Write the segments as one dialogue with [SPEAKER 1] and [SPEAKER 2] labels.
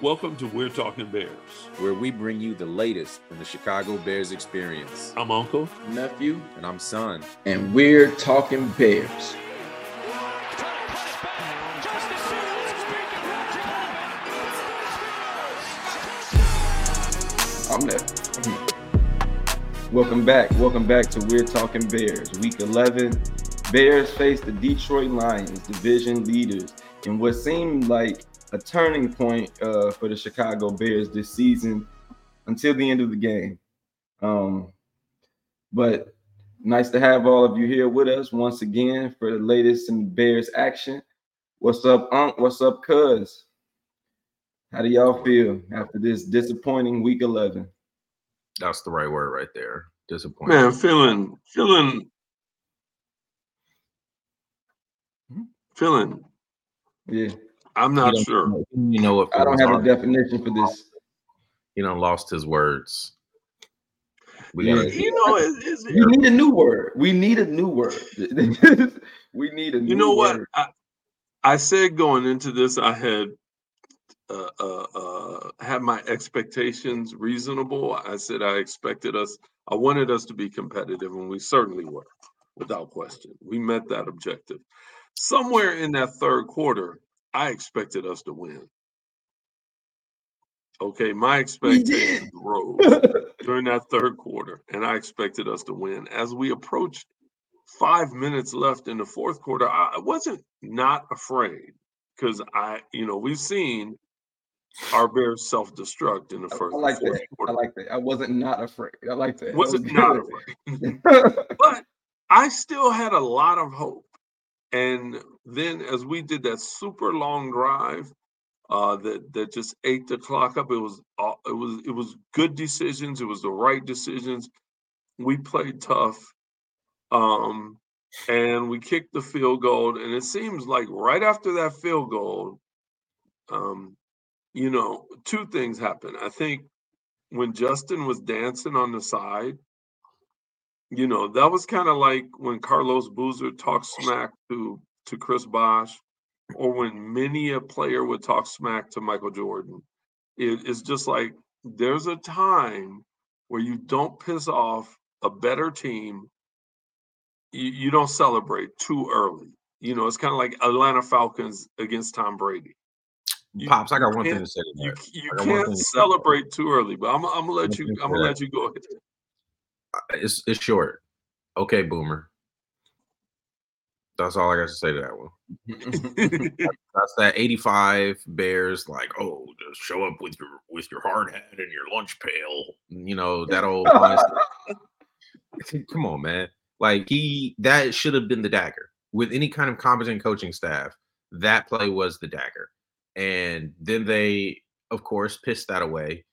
[SPEAKER 1] Welcome to We're Talking Bears.
[SPEAKER 2] where we bring you the latest in the Chicago Bears experience.
[SPEAKER 1] I'm Uncle.
[SPEAKER 3] nephew,
[SPEAKER 2] And I'm Son.
[SPEAKER 3] and we're talking Bears. I'm there. Welcome back. Welcome back to We're Talking Bears. Week 11. Bears face the Detroit Lions, division leaders, in what seemed like a turning point uh, for the Chicago Bears this season until the end of the game. Um, but nice to have all of you here with us once again for the latest in Bears action. What's up, Unc? What's up, Cuz? How do y'all feel after this disappointing week 11?
[SPEAKER 2] That's the right word right there. Disappointing.
[SPEAKER 4] Man, feeling feeling feeling.
[SPEAKER 3] Yeah,
[SPEAKER 4] I'm not
[SPEAKER 2] don't-
[SPEAKER 4] sure.
[SPEAKER 2] You know what?
[SPEAKER 3] I don't have a definition for this.
[SPEAKER 2] You know, lost his words. We
[SPEAKER 3] Yeah.
[SPEAKER 2] gotta,
[SPEAKER 4] You know, it, it's,
[SPEAKER 3] We need a new word. We need a new word. we need a new
[SPEAKER 4] you know what?
[SPEAKER 3] word.
[SPEAKER 4] I, I said going into this, I had uh, uh, uh, had my expectations reasonable. I said I expected us. I wanted us to be competitive, and we certainly were, without question. We met that objective. Somewhere in that third quarter, I expected us to win. Okay, my expectations rose during that third quarter, and I expected us to win. As we approached five minutes left in the fourth quarter, I I wasn't not afraid because I, you know, we've seen our Bears self-destruct in the
[SPEAKER 3] I
[SPEAKER 4] first
[SPEAKER 3] like
[SPEAKER 4] fourth
[SPEAKER 3] that. I
[SPEAKER 4] quarter.
[SPEAKER 3] like that. I wasn't not afraid. I like that. That
[SPEAKER 4] wasn't
[SPEAKER 3] was
[SPEAKER 4] not afraid. but I still had a lot of hope. And then as we did that super long drive, uh, that that just ate the clock up. It was uh, it was it was good decisions. It was the right decisions. We played tough, um, and we kicked the field goal. And it seems like right after that field goal, um, you know, two things happened. I think when Justin was dancing on the side, you know, that was kind of like when Carlos Boozer talked smack to to Chris Bosh, or when many a player would talk smack to Michael Jordan. It, it's just like there's a time where you don't piss off a better team. You, you don't celebrate too early. You know, it's kind of like Atlanta Falcons against Tom Brady. You-
[SPEAKER 2] Pops, I got one thing to say to
[SPEAKER 4] You, you
[SPEAKER 2] I got one
[SPEAKER 4] can't
[SPEAKER 2] to
[SPEAKER 4] celebrate too early, but I'm, I'm gonna let you. I'm gonna let you go ahead.
[SPEAKER 2] It's it's short. Okay, boomer. That's all I got to say to that one. That's that 85 Bears, like, oh, just show up with your with your hard hat and your lunch pail. You know, that old come on, man. Like he that should have been the dagger. With any kind of competent coaching staff, that play was the dagger. And then they, of course, pissed that away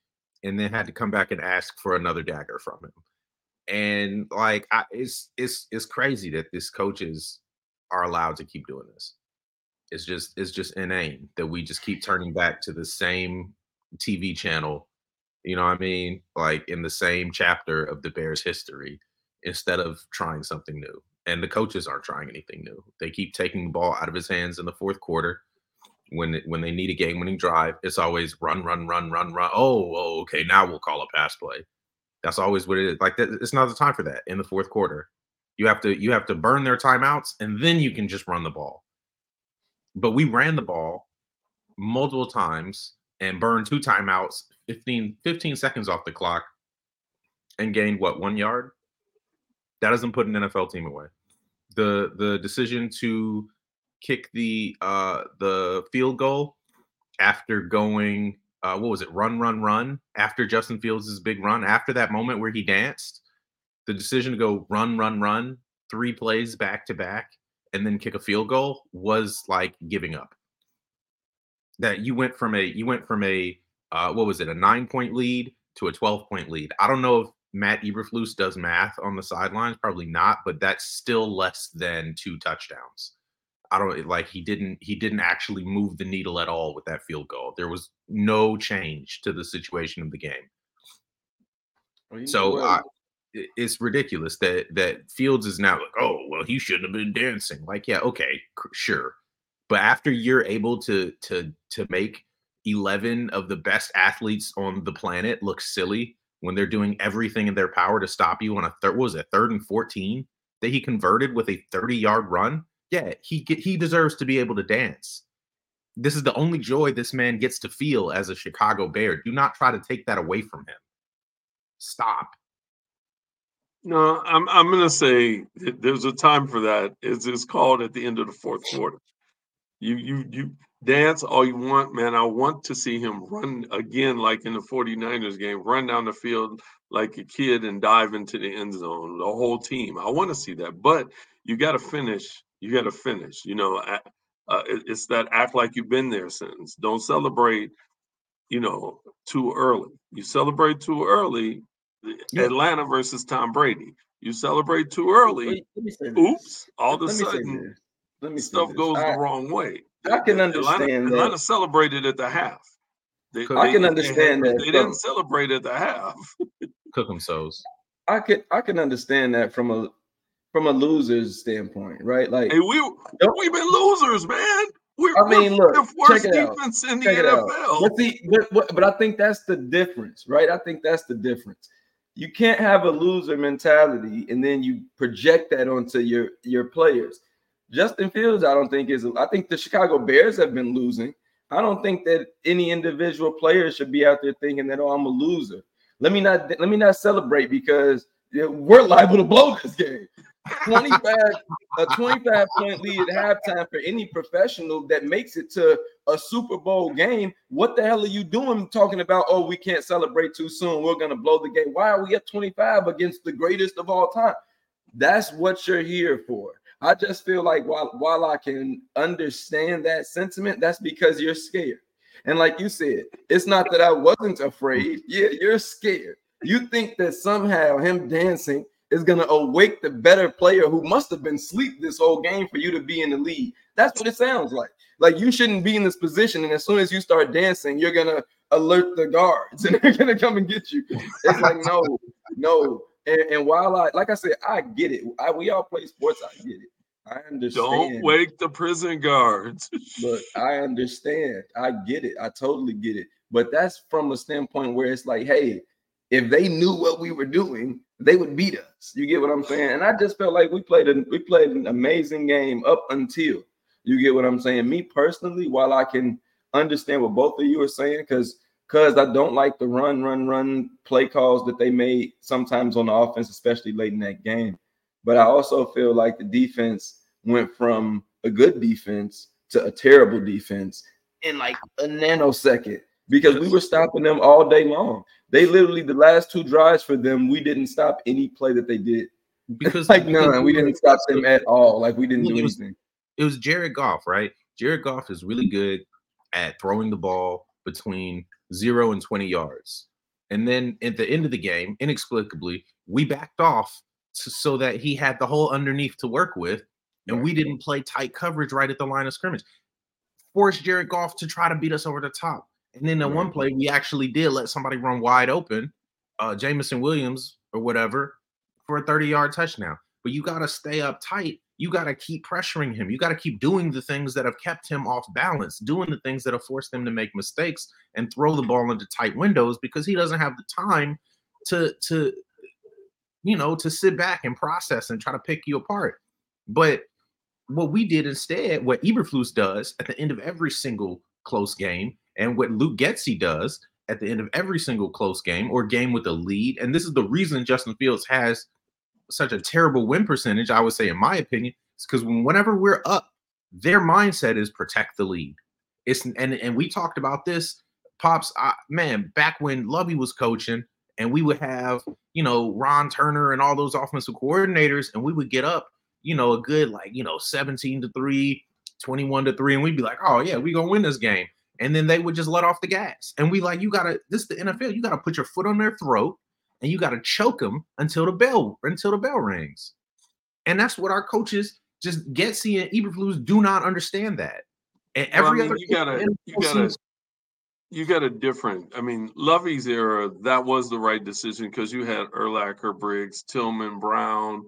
[SPEAKER 2] and then had to come back and ask for another dagger from him. And like I, it's it's it's crazy that these coaches are allowed to keep doing this it's just it's just inane that we just keep turning back to the same TV channel, you know what I mean? Like in the same chapter of the Bears history instead of trying something new. And the coaches aren't trying anything new. They keep taking the ball out of his hands in the fourth quarter when when they need a game-winning drive. It's always run, run, run, run, run. Oh, oh, okay, now we'll call a pass play. That's always what it is. Like that, it's not the time for that in the fourth quarter. You have to you have to burn their timeouts and then you can just run the ball but we ran the ball multiple times and burned two timeouts 15 15 seconds off the clock and gained what one yard that doesn't put an nfl team away the the decision to kick the uh the field goal after going uh what was it run run run after justin fields' big run after that moment where he danced the decision to go run run run three plays back to back and then kick a field goal was like giving up. That you went from a you went from a uh, what was it a nine point lead to a twelve point lead. I don't know if Matt Eberflus does math on the sidelines, probably not, but that's still less than two touchdowns. I don't like he didn't he didn't actually move the needle at all with that field goal. There was no change to the situation of the game. So I, it's ridiculous that that Fields is now like, oh well, he shouldn't have been dancing. Like, yeah, okay, c- sure, but after you're able to to to make 11 of the best athletes on the planet look silly when they're doing everything in their power to stop you on a third was it third and 14 that he converted with a 30 yard run yeah he he deserves to be able to dance this is the only joy this man gets to feel as a chicago bear do not try to take that away from him stop
[SPEAKER 4] no i'm, I'm going to say there's a time for that it's, it's called at the end of the fourth quarter you you you dance all you want, man. I want to see him run again, like in the 49ers game, run down the field like a kid and dive into the end zone, the whole team. I want to see that, but you got to finish. You got to finish. You know, uh, it's that act like you've been there since. Don't celebrate, you know, too early. You celebrate too early. Yeah. Atlanta versus Tom Brady. You celebrate too early. Oops! All of a sudden, let me stuff goes I, the wrong way.
[SPEAKER 3] I can understand
[SPEAKER 4] Atlanta,
[SPEAKER 3] that.
[SPEAKER 4] Atlanta celebrated at the half.
[SPEAKER 3] They, I can understand
[SPEAKER 4] they,
[SPEAKER 3] that.
[SPEAKER 4] They didn't celebrate at the half.
[SPEAKER 2] Cook themselves.
[SPEAKER 3] I can I can understand that from a from a loser's standpoint, right? Like
[SPEAKER 4] hey, we we've been losers, man. We're,
[SPEAKER 3] I mean,
[SPEAKER 4] look,
[SPEAKER 3] the
[SPEAKER 4] worst defense out. in the NFL.
[SPEAKER 3] But, see, but, but I think that's the difference, right? I think that's the difference. You can't have a loser mentality and then you project that onto your your players. Justin Fields, I don't think is. I think the Chicago Bears have been losing. I don't think that any individual player should be out there thinking that oh I'm a loser. Let me not let me not celebrate because we're liable to blow this game. 25 a 25 point lead at halftime for any professional that makes it to a Super Bowl game. What the hell are you doing talking about? Oh, we can't celebrate too soon. We're gonna blow the game. Why are we at 25 against the greatest of all time? That's what you're here for. I just feel like while while I can understand that sentiment, that's because you're scared. And like you said, it's not that I wasn't afraid. Yeah, you're scared. You think that somehow him dancing is going to awake the better player who must have been asleep this whole game for you to be in the lead. That's what it sounds like. Like you shouldn't be in this position, and as soon as you start dancing, you're gonna alert the guards and they're gonna come and get you. It's like no, no. And, and, while I, like I said, I get it. I, we all play sports. I get it. I understand.
[SPEAKER 4] Don't wake the prison guards.
[SPEAKER 3] Look, I understand. I get it. I totally get it. But that's from a standpoint where it's like, hey, if they knew what we were doing, they would beat us. You get what I'm saying? And I just felt like we played a we played an amazing game up until you get what I'm saying. Me personally, while I can understand what both of you are saying, because because I don't like the run, run, run play calls that they made sometimes on the offense, especially late in that game. But I also feel like the defense went from a good defense to a terrible defense in like a nanosecond because we were stopping them all day long. They literally the last two drives for them, we didn't stop any play that they did. Because like none, we didn't stop them at all. Like we didn't do anything.
[SPEAKER 2] It was Jared Goff, right? Jared Goff is really good at throwing the ball between zero and 20 yards. And then at the end of the game, inexplicably, we backed off to, so that he had the whole underneath to work with. And we didn't play tight coverage right at the line of scrimmage. Forced Jared Goff to try to beat us over the top. And then in one play, we actually did let somebody run wide open, uh, Jameson Williams or whatever, for a 30 yard touchdown. But you got to stay up tight you got to keep pressuring him. You got to keep doing the things that have kept him off balance, doing the things that have forced him to make mistakes and throw the ball into tight windows because he doesn't have the time to to you know to sit back and process and try to pick you apart. But what we did instead, what Eberflus does at the end of every single close game, and what Luke Getsy does at the end of every single close game or game with a lead, and this is the reason Justin Fields has such a terrible win percentage, I would say, in my opinion, is because whenever we're up, their mindset is protect the lead. It's and and we talked about this, pops. I, man, back when Lovie was coaching, and we would have you know Ron Turner and all those offensive coordinators, and we would get up, you know, a good like you know 17 to three, 21 to three, and we'd be like, oh yeah, we gonna win this game. And then they would just let off the gas, and we like, you gotta. This is the NFL. You gotta put your foot on their throat and you got to choke them until the bell until the bell rings. And that's what our coaches just Getsy and Eberflus do not understand that. And every well, I mean, other
[SPEAKER 4] you gotta you gotta you got a different. I mean, Lovie's era that was the right decision because you had Urlacher, Briggs, Tillman, Brown.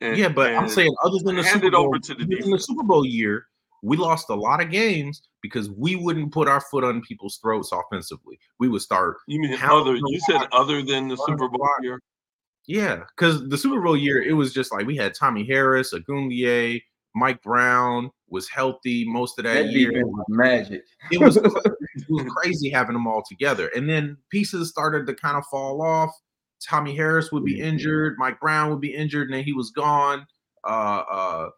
[SPEAKER 2] And, yeah, but I'm saying other than the Super Bowl, over to the, the Super Bowl year, we lost a lot of games because we wouldn't put our foot on people's throats offensively. We would start.
[SPEAKER 4] You mean other? You said other than the Super Bowl year.
[SPEAKER 2] Yeah, because the Super Bowl year, it was just like we had Tommy Harris, Ogunleye, Mike Brown was healthy most of that,
[SPEAKER 3] That
[SPEAKER 2] year.
[SPEAKER 3] was magic.
[SPEAKER 2] It was, it was crazy having them all together. And then pieces started to kind of fall off. Tommy Harris would be injured, Mike Brown would be injured, and then he was gone. Uh, uh,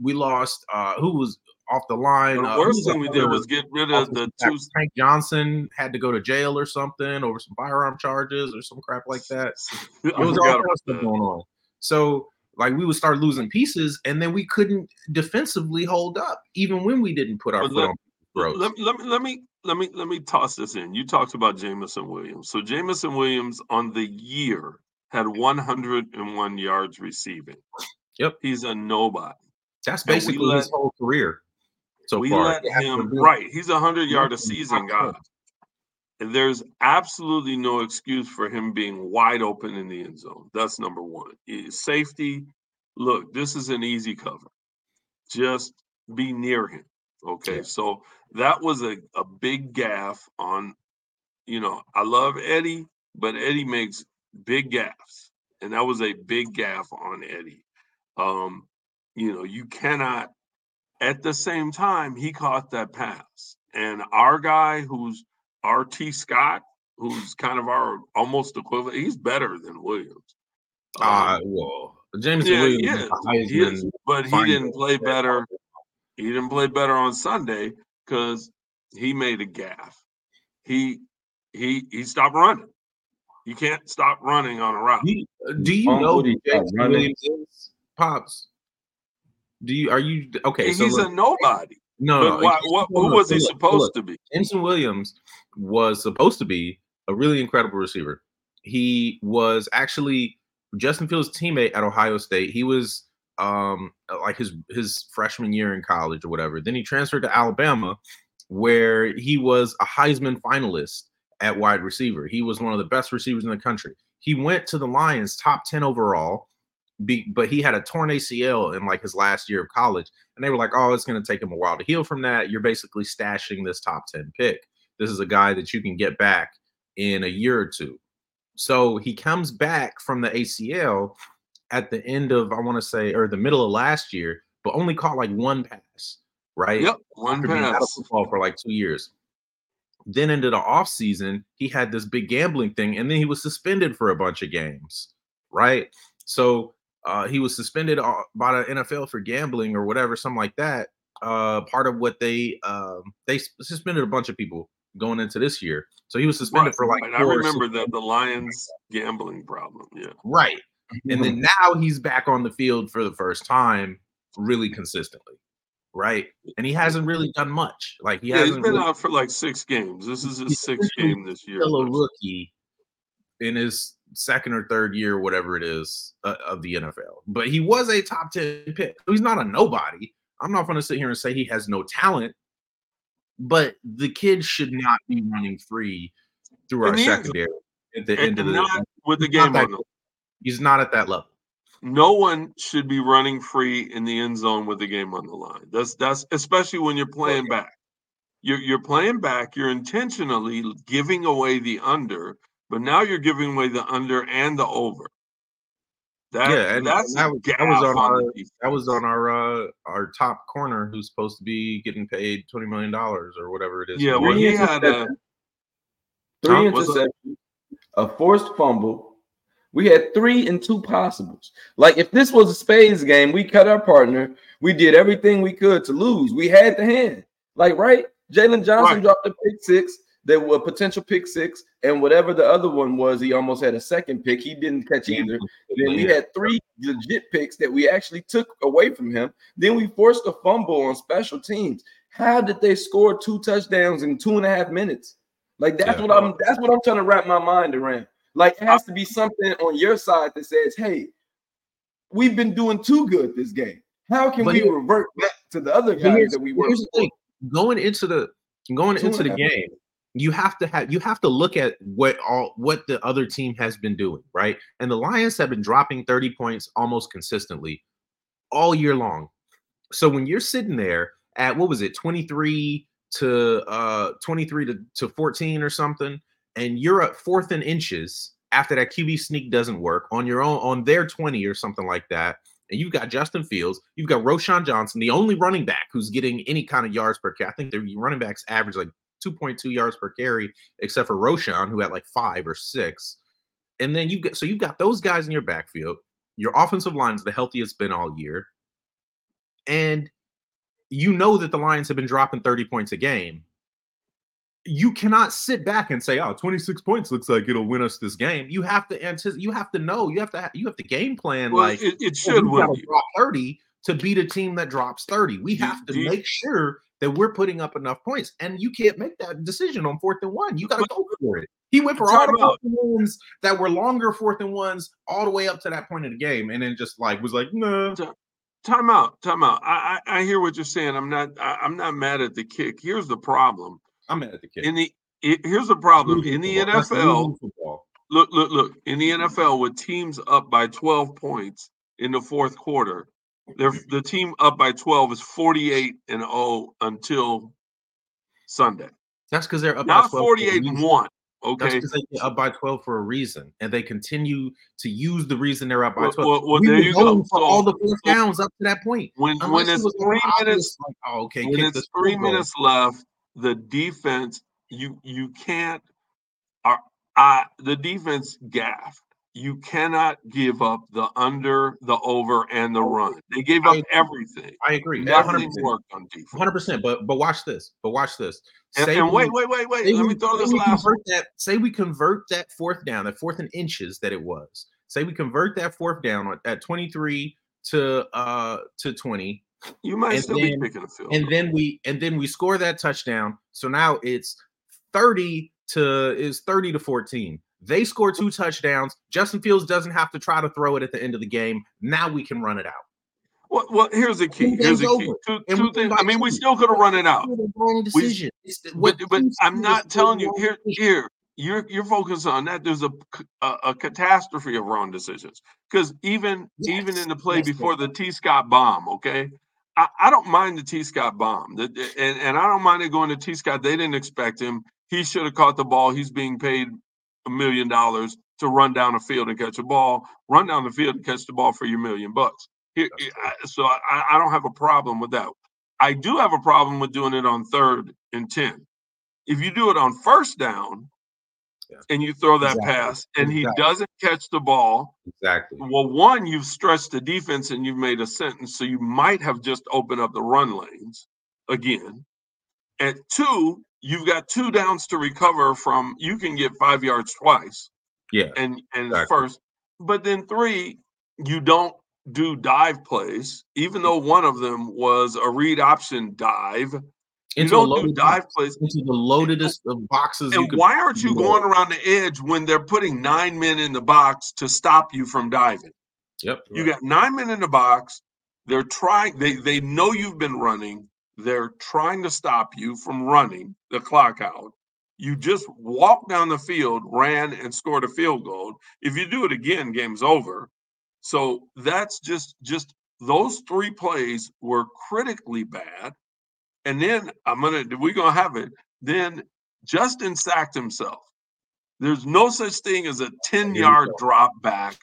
[SPEAKER 2] we lost uh, who was off the line.
[SPEAKER 4] The
[SPEAKER 2] uh,
[SPEAKER 4] worst
[SPEAKER 2] was
[SPEAKER 4] thing we did was get rid of the two.
[SPEAKER 2] Tank Johnson had to go to jail or something over some firearm charges or some crap like that. It was all kinds of stuff
[SPEAKER 4] that.
[SPEAKER 2] going on. So like we would start losing pieces, and then we couldn't defensively hold up, even when we didn't put our
[SPEAKER 4] But
[SPEAKER 2] foot
[SPEAKER 4] let-
[SPEAKER 2] on.
[SPEAKER 4] Let, let me let me let me let me toss this in. You talked about Jameson Williams. So Jameson Williams on the year had 101 yards receiving.
[SPEAKER 2] Yep.
[SPEAKER 4] He's a nobody.
[SPEAKER 2] That's basically his whole career so
[SPEAKER 4] we
[SPEAKER 2] far.
[SPEAKER 4] let him right. He's a hundred yard a season guy. And there's absolutely no excuse for him being wide open in the end zone. That's number one. Safety. Look, this is an easy cover. Just be near him. Okay.
[SPEAKER 2] Yeah.
[SPEAKER 4] So that was a, a big gaff on, you know, I love Eddie, but Eddie makes big gaffes. And that was a big gaff on Eddie. Um, you know, you cannot at the same time he caught that pass. And our guy who's RT Scott, who's kind of our almost equivalent, he's better than Williams. Um,
[SPEAKER 2] Uh, well, James
[SPEAKER 4] yeah,
[SPEAKER 2] Williams
[SPEAKER 4] yeah,
[SPEAKER 2] is
[SPEAKER 4] he is, but he didn't play better. He didn't play better on Sunday because he made a gaff. He he he stopped running. You can't stop running on a route.
[SPEAKER 2] Do you, do you know who James. Williams is? Pops. Do you are you okay? So
[SPEAKER 4] he's
[SPEAKER 2] look,
[SPEAKER 4] a nobody.
[SPEAKER 2] no,
[SPEAKER 4] But
[SPEAKER 2] no.
[SPEAKER 4] why, what, who was he
[SPEAKER 2] look,
[SPEAKER 4] supposed
[SPEAKER 2] look.
[SPEAKER 4] to be?
[SPEAKER 2] Ensign Williams was supposed to be a really incredible receiver. He was actually Justin Fields' teammate at Ohio State. He was um like his his freshman year in college or whatever. Then he transferred to Alabama, where he was a Heisman finalist at wide receiver. He was one of the best receivers in the country. He went to the Lions, top 10 overall, be, but he had a torn ACL in like his last year of college. And they were like, oh, it's going to take him a while to heal from that. You're basically stashing this top 10 pick. This is a guy that you can get back in a year or two. So he comes back from the ACL at the end of, I want to say, or the middle of last year, but only caught like one pass, right?
[SPEAKER 4] Yep, one
[SPEAKER 2] after being out of
[SPEAKER 4] pass.
[SPEAKER 2] football for like two years. Then into the off season, he had this big gambling thing, and then he was suspended for a bunch of games, right? So uh, he was suspended uh, by the NFL for gambling or whatever, something like that. Uh, part of what they um, they suspended a bunch of people going into this year, so he was suspended
[SPEAKER 4] Right,
[SPEAKER 2] for like.
[SPEAKER 4] right. I remember
[SPEAKER 2] sus-
[SPEAKER 4] that the Lions gambling problem. Yeah.
[SPEAKER 2] right, and then now he's back on the field for the first time, really consistently, right? And he hasn't really done much. Like he
[SPEAKER 4] Yeah, he's
[SPEAKER 2] hasn't
[SPEAKER 4] been
[SPEAKER 2] really
[SPEAKER 4] out for like six games. This is his sixth game this year.
[SPEAKER 2] still a rookie in his second or third year, whatever it is, uh, of the NFL. But he was a top 10 pick. So he's not a nobody. I'm not going to sit here and say he has no talent, but the kid should not be running free through our
[SPEAKER 4] And
[SPEAKER 2] secondary at the end of the
[SPEAKER 4] with the
[SPEAKER 2] not
[SPEAKER 4] game
[SPEAKER 2] that He's not at that level.
[SPEAKER 4] no one should be running free in the end zone with the game on the line. That's that's especially when you're playing back. You're you're playing back. You're intentionally giving away the under, but now you're giving away the under and the over. That,
[SPEAKER 2] Yeah, and
[SPEAKER 4] that's
[SPEAKER 2] that was- that was on
[SPEAKER 4] on
[SPEAKER 2] our- That was on our uh our top corner who's supposed to be getting paid $20 million or whatever it is.
[SPEAKER 4] Yeah,
[SPEAKER 2] for
[SPEAKER 4] well, he had a
[SPEAKER 3] Three
[SPEAKER 2] Huh?
[SPEAKER 3] Interceptions, a forced fumble. We had three and two possibles. Like if this was a spades game, we cut our partner. We did everything we could to lose. We had the hand. Like right, Jaylon Johnson
[SPEAKER 4] Right.
[SPEAKER 3] dropped a pick six. There were potential pick six, and whatever the other one was, he almost had a second pick. He didn't catch either. Then we had three legit picks that we actually took away from him. Then we forced a fumble on special teams. How did they score two touchdowns in two and a half minutes? Like that's
[SPEAKER 2] Yeah.
[SPEAKER 3] what I'm that's what I'm trying to wrap my mind around. Like it has to be something on your side that says, hey, we've been doing too good this game. How can
[SPEAKER 2] But
[SPEAKER 3] we revert back to the other guys that we were?
[SPEAKER 2] here's the thing. Going into the going into the game, you have to have you have to look at what all what the other team has been doing, right? And the Lions have been dropping 30 points almost consistently all year long. So when you're sitting there at what was it, 23 to uh 23 to, to 14 or something, and you're at fourth and inches after that QB sneak doesn't work on your own on their 20 or something like that. And you've got Justin Fields, you've got Roschon Johnson, the only running back who's getting any kind of yards per carry. I think the running backs average like 2.2 yards per carry, except for Roschon, who had like five or six. And then you get so you've got those guys in your backfield. Your offensive line is the healthiest been all year. And you know that the Lions have been dropping 30 points a game. You cannot sit back and say, "Oh, 26 points looks like it'll win us this game." You have to anticipate. You have to know. You have to. You have to game plan.
[SPEAKER 4] Well,
[SPEAKER 2] like
[SPEAKER 4] it, it
[SPEAKER 2] oh,
[SPEAKER 4] should
[SPEAKER 2] we
[SPEAKER 4] win
[SPEAKER 2] gotta
[SPEAKER 4] you.
[SPEAKER 2] drop 30 to beat a team that drops 30. We have to
[SPEAKER 4] do
[SPEAKER 2] make sure that we're putting up enough points, and you can't make that decision on fourth and one. You got to go for it. He went for all the
[SPEAKER 4] out.
[SPEAKER 2] fourth and ones that were longer fourth and ones all the way up to that point of the game, and then just like was like, no,
[SPEAKER 4] Time out. Time out. I, I I hear what you're saying. I'm not. I, I'm not mad at the kick. Here's the problem.
[SPEAKER 2] I'm mad at the kick.
[SPEAKER 4] In the it, here's the problem in the NFL. Look, look, look. In the NFL, with teams up by 12 points in the fourth quarter, they're, the team up by 12 is 48 and 0 until Sunday.
[SPEAKER 2] That's because they're up by
[SPEAKER 4] Not
[SPEAKER 2] 12
[SPEAKER 4] 48 and
[SPEAKER 2] reason.
[SPEAKER 4] 1.
[SPEAKER 2] That's
[SPEAKER 4] Okay.
[SPEAKER 2] because they up by 12 for a reason, and they continue to use the reason they're up by 12.
[SPEAKER 4] well, well,
[SPEAKER 2] we
[SPEAKER 4] there you go.
[SPEAKER 2] for
[SPEAKER 4] So-
[SPEAKER 2] all the fourth
[SPEAKER 4] so-
[SPEAKER 2] downs up to that point.
[SPEAKER 4] When
[SPEAKER 2] Unless
[SPEAKER 4] when it's three minutes
[SPEAKER 2] like, oh, okay,
[SPEAKER 4] when it's three
[SPEAKER 2] goal.
[SPEAKER 4] minutes left, the defense you you can't. Uh, uh, the defense gaffed. You cannot give up the under, the over, and the run. They gave up
[SPEAKER 2] agree.
[SPEAKER 4] everything.
[SPEAKER 2] I agree.
[SPEAKER 4] Nothing
[SPEAKER 2] 100%.
[SPEAKER 4] worked on defense.
[SPEAKER 2] 100%. But but watch this. But watch this.
[SPEAKER 4] And,
[SPEAKER 2] Say
[SPEAKER 4] and
[SPEAKER 2] we-
[SPEAKER 4] wait, wait, wait, wait. Let
[SPEAKER 2] we-
[SPEAKER 4] me throw this last one.
[SPEAKER 2] convert that. Say we convert that fourth down, that fourth and inches that it was. Say we convert that fourth down at- at 23 to uh to 20,
[SPEAKER 4] You might
[SPEAKER 2] and
[SPEAKER 4] still
[SPEAKER 2] then-
[SPEAKER 4] be picking a field.
[SPEAKER 2] and then we and then we score that touchdown. So now it's 30 to is 30 to 14. They score two touchdowns. Justin Fields doesn't have to try to throw it at the end of the game. Now we can run it out.
[SPEAKER 4] well, well, here's the key. Here's the key. Two, two things. I mean, we still could have run it out.
[SPEAKER 2] Wrong decision.
[SPEAKER 4] But but I'm not telling you here here you're you're focused on that. There's a a, a catastrophe of wrong decisions because even even in the play
[SPEAKER 2] yes,
[SPEAKER 4] before
[SPEAKER 2] there
[SPEAKER 4] the T Scott bomb, okay. I, I don't mind the T Scott bomb, the- and and I don't mind it going to T Scott. They didn't expect him. He should have caught the ball. He's being paid a million dollars to run down the field and catch a ball. Run down the field and catch the ball for your million bucks. Here, I- so I, I don't have a problem with that. I do have a problem with doing it on third and ten. If you do it on first down
[SPEAKER 2] Yeah.
[SPEAKER 4] and you throw that
[SPEAKER 2] Exactly.
[SPEAKER 4] pass and he
[SPEAKER 2] Exactly.
[SPEAKER 4] doesn't catch the ball,
[SPEAKER 2] Exactly.
[SPEAKER 4] well, one, you've stretched the defense and you've made a sentence, so you might have just opened up the run lanes again. And two, you've got two downs to recover from. You can get five yards twice
[SPEAKER 2] Yeah.
[SPEAKER 4] and and
[SPEAKER 2] Exactly.
[SPEAKER 4] first, but then three, you don't do dive plays, even though one of them was a read option dive. You
[SPEAKER 2] Into a
[SPEAKER 4] don't do
[SPEAKER 2] loaded
[SPEAKER 4] dive
[SPEAKER 2] box.
[SPEAKER 4] plays.
[SPEAKER 2] Into the loadedest of boxes
[SPEAKER 4] And why aren't you
[SPEAKER 2] do.
[SPEAKER 4] going around the edge when they're putting nine men in the box to stop you from diving?
[SPEAKER 2] Yep.
[SPEAKER 4] You got nine men in the box. They're trying, they they know you've been running. They're trying to stop you from running the clock out. You just walked down the field, ran and scored a field goal. If you do it again, game's over. So that's just just those three plays were critically bad. And then I'm gonna we're gonna have it. Then Justin sacked himself. There's no such thing as a 10 yard drop back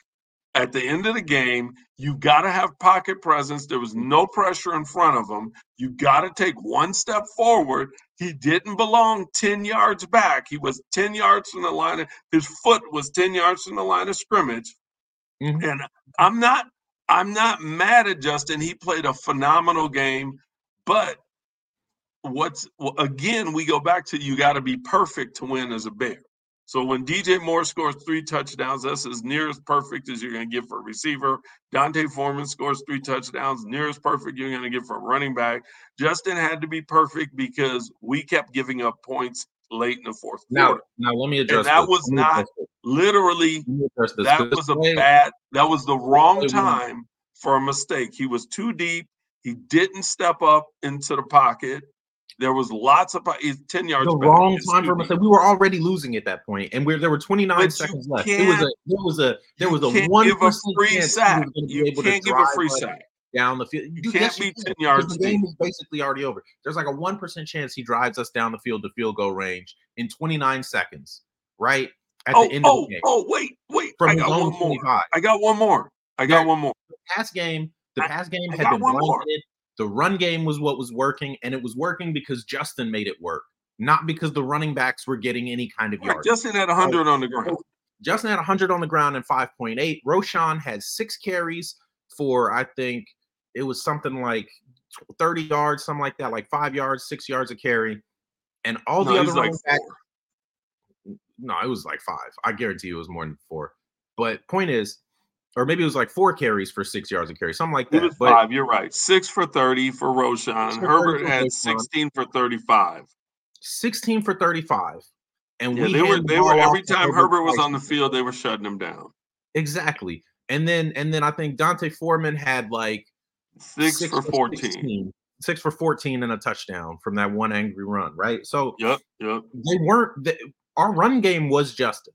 [SPEAKER 4] at the end of the game. You got to have pocket presence. There was no pressure in front of him. You got to take one step forward. He didn't belong 10 yards back. He was 10 yards from the line. Of, his foot was 10 yards from the line of scrimmage.
[SPEAKER 2] Mhm.
[SPEAKER 4] And I'm not I'm not mad at Justin. He played a phenomenal game, but what's again, we go back to you got to be perfect to win as a bear. So when DJ Moore scores three touchdowns, that's as near as perfect as you're going to get for a receiver. D'Onta Foreman scores three touchdowns, near as perfect you're going to get for a running back. Justin had to be perfect because we kept giving up points late in the fourth
[SPEAKER 2] Now,
[SPEAKER 4] quarter.
[SPEAKER 2] now let me address.
[SPEAKER 4] that
[SPEAKER 2] this.
[SPEAKER 4] was not. Literally, that was a bad, that was the wrong time for a mistake. He was too deep. He didn't step up into the pocket. There was lots of 10 yards
[SPEAKER 2] the
[SPEAKER 4] back.
[SPEAKER 2] wrong time for mistake. We were already losing at that point, and we're, there were 29 seconds left. It was a there was a there
[SPEAKER 4] You
[SPEAKER 2] was a one
[SPEAKER 4] give a free sack. You can't give a free
[SPEAKER 2] sack. down the field.
[SPEAKER 4] You can't yes, be you 10 yards.
[SPEAKER 2] The game is basically already over. There's like a 1% chance he drives us down the field to field goal range in 29 seconds, right?
[SPEAKER 4] At oh, the end oh, of the oh, game. Oh, wait, wait. From I got one more. I got one more. I got one more.
[SPEAKER 2] The pass game, the pass game I, had I been blanketed. The run game was what was working, and it was working because Justin made it work, not because the running backs were getting any kind of yards.
[SPEAKER 4] Justin had 100 on the ground.
[SPEAKER 2] Justin had 100 on the ground and 5.8. Roschon had six carries for, I think it was something like 30 yards, something like that, like five yards, six yards of carry. And all no, the other like backs, no, it was like five. I guarantee it was more than four. But point is, or maybe it was like four carries for six yards of carry, something like that. It was
[SPEAKER 4] but, five. You're right. Six for 30 for Roschon. Herbert had 16 for 35.
[SPEAKER 2] 16 for 35. And
[SPEAKER 4] yeah, we they were they were every time Herbert was on the field, they were shutting him down.
[SPEAKER 2] Exactly. And then and then I think D'Onta Foreman had like
[SPEAKER 4] six, six for 14. 16,
[SPEAKER 2] six for 14 and a touchdown from that one angry run, right? So
[SPEAKER 4] yep, yep.
[SPEAKER 2] They weren't they, our run game was Justin.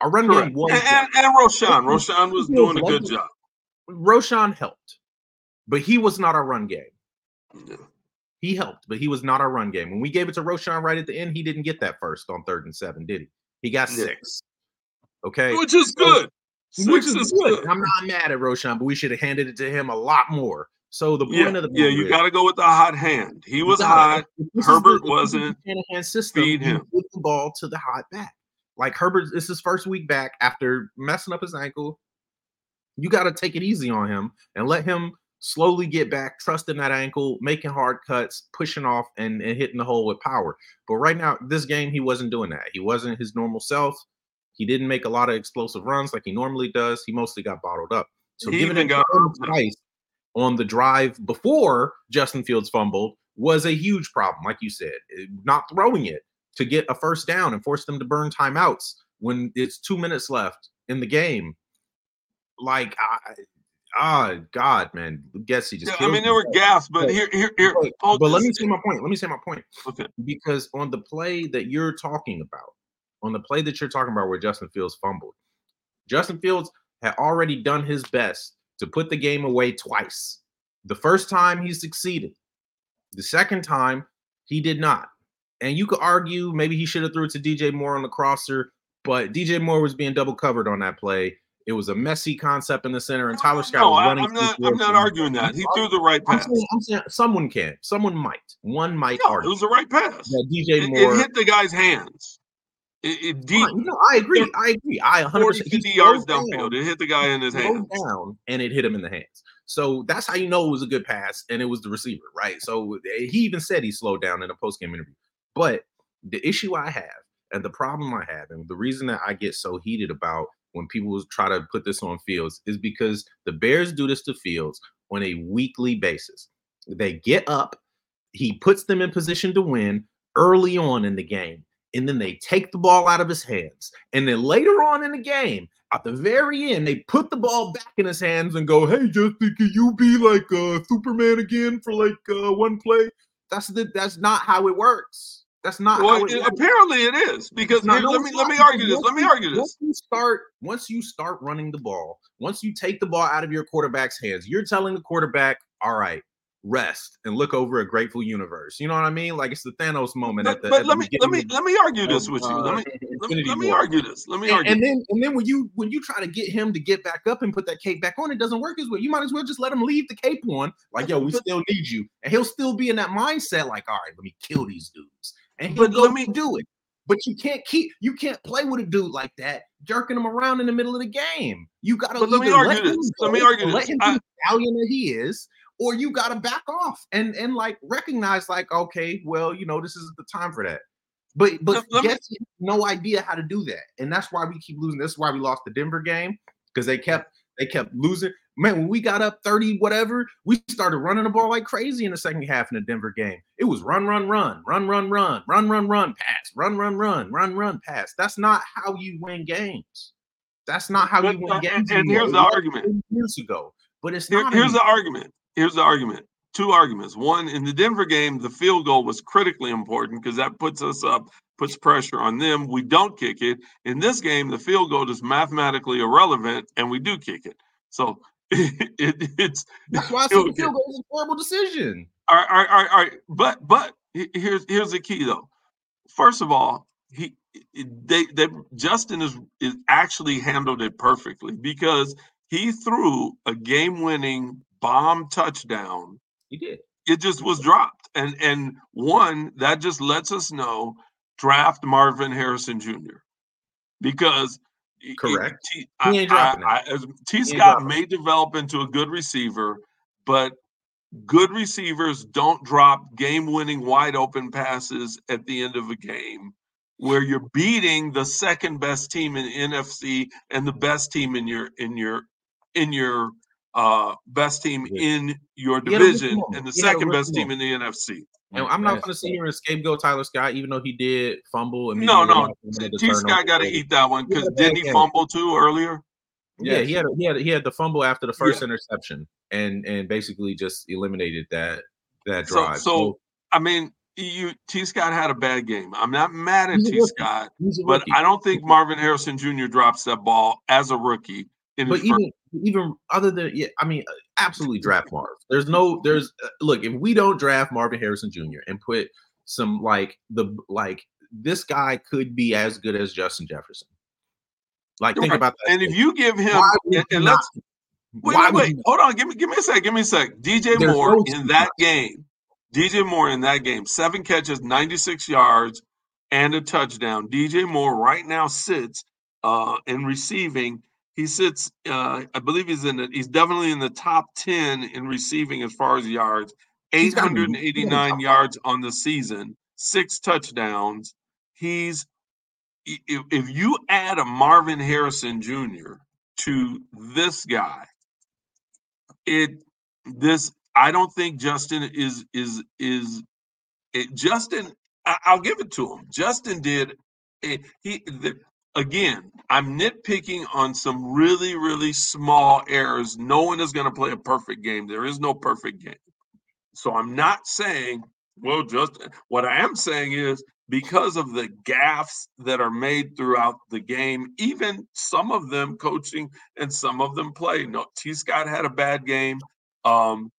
[SPEAKER 2] Our run Correct. game was
[SPEAKER 4] and, and, and Roschon. Roschon was doing a good job.
[SPEAKER 2] Roschon helped, but he was not our run game. Yeah. He helped, but he was not our run game. When we gave it to Roschon right at the end, he didn't get that first on third and seven, did he? He got yeah. six. Okay.
[SPEAKER 4] Which is good.
[SPEAKER 2] So, which is, is good. good. I'm not mad at Roschon, but we should have handed it to him a lot more. So the point
[SPEAKER 4] yeah,
[SPEAKER 2] of the
[SPEAKER 4] yeah, you got to go with the hot hand. He was hot. Herbert wasn't.
[SPEAKER 2] Shanahan system. Feed him. Put the ball to the hot back. Like Herbert, this is his first week back after messing up his ankle. You got to take it easy on him and let him slowly get back, trusting that ankle, making hard cuts, pushing off, and, and hitting the hole with power. But right now, this game, he wasn't doing that. He wasn't his normal self. He didn't make a lot of explosive runs like he normally does. He mostly got bottled up. So he giving got twice on the drive before Justin Fields fumbled was a huge problem, like you said. Eh, not throwing it to get a first down and force them to burn timeouts when it's two minutes left in the game. Like I, ah, God, man, guess he just.
[SPEAKER 4] Yeah, I mean, there were gaps, but, here, here, here.
[SPEAKER 2] But, but let me say my point. Let me say my point. Okay. Because on the play that you're talking about, on the play that you're talking about, where Justin Fields fumbled, Justin Fields had already done his best to put the game away twice. The first time he succeeded. The second time he did not. And you could argue maybe he should have threw it to DJ Moore on the crosser, but DJ Moore was being double covered on that play. It was a messy concept in the center, and Tyler Scott no, was running.
[SPEAKER 4] I'm not. I'm not arguing that he threw the right pass.
[SPEAKER 2] I'm saying, I'm saying someone can. Someone might. One might
[SPEAKER 4] no,
[SPEAKER 2] argue.
[SPEAKER 4] It was the right pass. That DJ Moore it, it hit the guy's hands. It, it deep.
[SPEAKER 2] No, I agree. I agree. I 100
[SPEAKER 4] yards downfield. It hit the guy in his hands.
[SPEAKER 2] Down and it hit him in the hands. So that's how you know it was a good pass, and it was the receiver, right? So eh, he even said he slowed down in a post game interview. But the issue I have, and the problem I have, and the reason that I get so heated about when people try to put this on Fields is because the Bears do this to Fields on a weekly basis. They get up, he puts them in position to win early on in the game, and then they take the ball out of his hands. And then later on in the game, at the very end, they put the ball back in his hands and go, "Hey, Justin, can you be like uh, Superman again for like uh, one play?" That's the that's not how it works. That's not.
[SPEAKER 4] Well, it, apparently it is because no, no, let me let me argue this. Let me argue this.
[SPEAKER 2] Once you start, once you start running the ball, once you take the ball out of your quarterback's hands, you're telling the quarterback, "All right, rest and look over a grateful universe." You know what I mean? Like it's the Thanos moment
[SPEAKER 4] but,
[SPEAKER 2] at the.
[SPEAKER 4] But
[SPEAKER 2] at
[SPEAKER 4] let the me let me let me argue this with you. Let uh, me let me, let me argue this. Let me
[SPEAKER 2] and,
[SPEAKER 4] argue.
[SPEAKER 2] And then and then when you when you try to get him to get back up and put that cape back on, it doesn't work as well. You might as well just let him leave the cape on. Like yo, we still need you, and he'll still be in that mindset. Like, all right, let me kill these dudes and but let me do it. But you can't keep you can't play with a dude like that, jerking him around in the middle of the game. You gotta
[SPEAKER 4] let me argue this. Let me argue
[SPEAKER 2] let
[SPEAKER 4] this.
[SPEAKER 2] him be the stallion that he is, or you gotta back off and and like recognize, like, okay, well, you know, this isn't the time for that. But but me, no idea how to do that. And that's why we keep losing. That's why we lost the Denver game, because they kept they kept losing. Man, when we got up 30, whatever, we started running the ball like crazy in the second half in the Denver game. It was run, run, run, run, run, run, run, run, run, pass, run, run, run, run, run, pass. That's not how you win games. That's not how but, you win uh, games.
[SPEAKER 4] And, and here's the argument.
[SPEAKER 2] Years ago, but it's
[SPEAKER 4] Here. Here's the argument. Here's the argument. Two arguments. One, in the Denver game, the field goal was critically important because that puts us up, puts pressure on them. We don't kick it. In this game, the field goal is mathematically irrelevant, and we do kick it. So it, it's
[SPEAKER 2] that's why I the field goal is a horrible decision.
[SPEAKER 4] All right, all right, all right, all right. But but here's here's the key though. First of all, he they they Justin is is actually handled it perfectly because he threw a game-winning bomb touchdown.
[SPEAKER 2] He did.
[SPEAKER 4] It just was dropped, and and one that just lets us know draft Marvin Harrison Jr. because
[SPEAKER 2] correct.
[SPEAKER 4] T, I, I, I, T Scott may develop into a good receiver, but good receivers don't drop game-winning wide open passes at the end of a game where you're beating the second best team in NFC and the best team in your in your in your uh best team in your division and the second best team in the NFC.
[SPEAKER 2] And I'm not going to sit here and scapegoat Tyler Scott, even though he did fumble. And
[SPEAKER 4] no, no, T. Scott got to eat that one because didn't he fumble too earlier?
[SPEAKER 2] Yeah, he had he had he had the fumble after the first yeah. interception, and and basically just eliminated that that drive.
[SPEAKER 4] So, so I mean, you T. Scott had a bad game. I'm not mad at T. Scott, but I don't think Marvin Harrison Jr. drops that ball as a rookie.
[SPEAKER 2] In but even even other than yeah, I mean, absolutely draft Marv. There's no there's uh, look if we don't draft Marvin Harrison Jr. and put some like the like this guy could be as good as Justin Jefferson. Like think about that.
[SPEAKER 4] And if you give him and, and let's wait, wait, wait, hold on, give me give me a sec, give me a sec. DJ Moore no in that game DJ Moore in that game, seven catches, 96 yards, and a touchdown. DJ Moore right now sits uh, in receiving. He sits, uh, I believe he's in it. He's definitely in the top 10 in receiving as far as yards. 889 yards on the season, six touchdowns. He's if, if you add a Marvin Harrison Jr. to this guy, it this I don't think Justin is is is it, Justin. I, will give it to him. Justin did. It, he the, again. I'm nitpicking on some really really small errors. No one is going to play a perfect game. There is no perfect game. So I'm not saying well, just what I am saying is because of the gaffes that are made throughout the game, even some of them coaching and some of them play. No, T. Scott had a bad game. Um,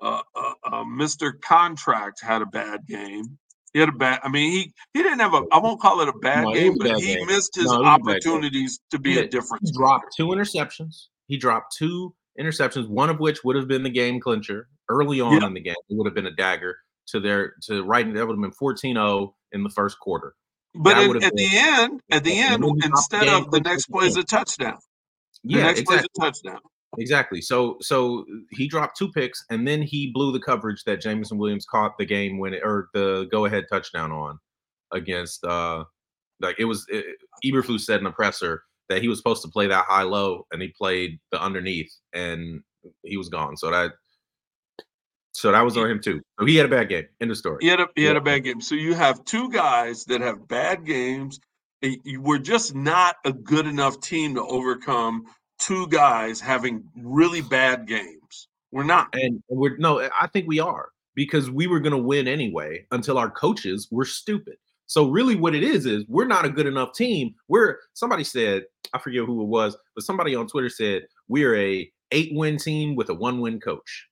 [SPEAKER 4] uh, uh, uh, Mr. Contract had a bad game. He had a bad. I mean, he he didn't have a. I won't call it a bad no, game, but bad he game. missed his no, opportunities to be a difference.
[SPEAKER 2] He dropped two interceptions. He dropped two interceptions, one of which would have been the game clincher early on in the game. It would have been a dagger to their to right. That would have been 14-0 in the first quarter.
[SPEAKER 4] But in, at been, the end, at the end, instead the of the next play is a touchdown. The yeah, next exactly. play is a touchdown.
[SPEAKER 2] Exactly. So so he dropped two picks and then he blew the coverage that Jameson Williams caught the game when it, or the go ahead touchdown on against uh like it was it, Eberflus said in the presser that he was supposed to play that high low and he played the underneath and he was gone. So that so that was on him too. So he had a bad game. End of story.
[SPEAKER 4] He had a he had a bad game. So you have two guys that have bad games. We're just not a good enough team to overcome two guys having really bad games. We're not.
[SPEAKER 2] And we're no, I think we are because we were going to win anyway until our coaches were stupid. So really what it is is we're not a good enough team. We're somebody said, I forget who it was, but somebody on Twitter said we're a 8-win team with a 1-win coach.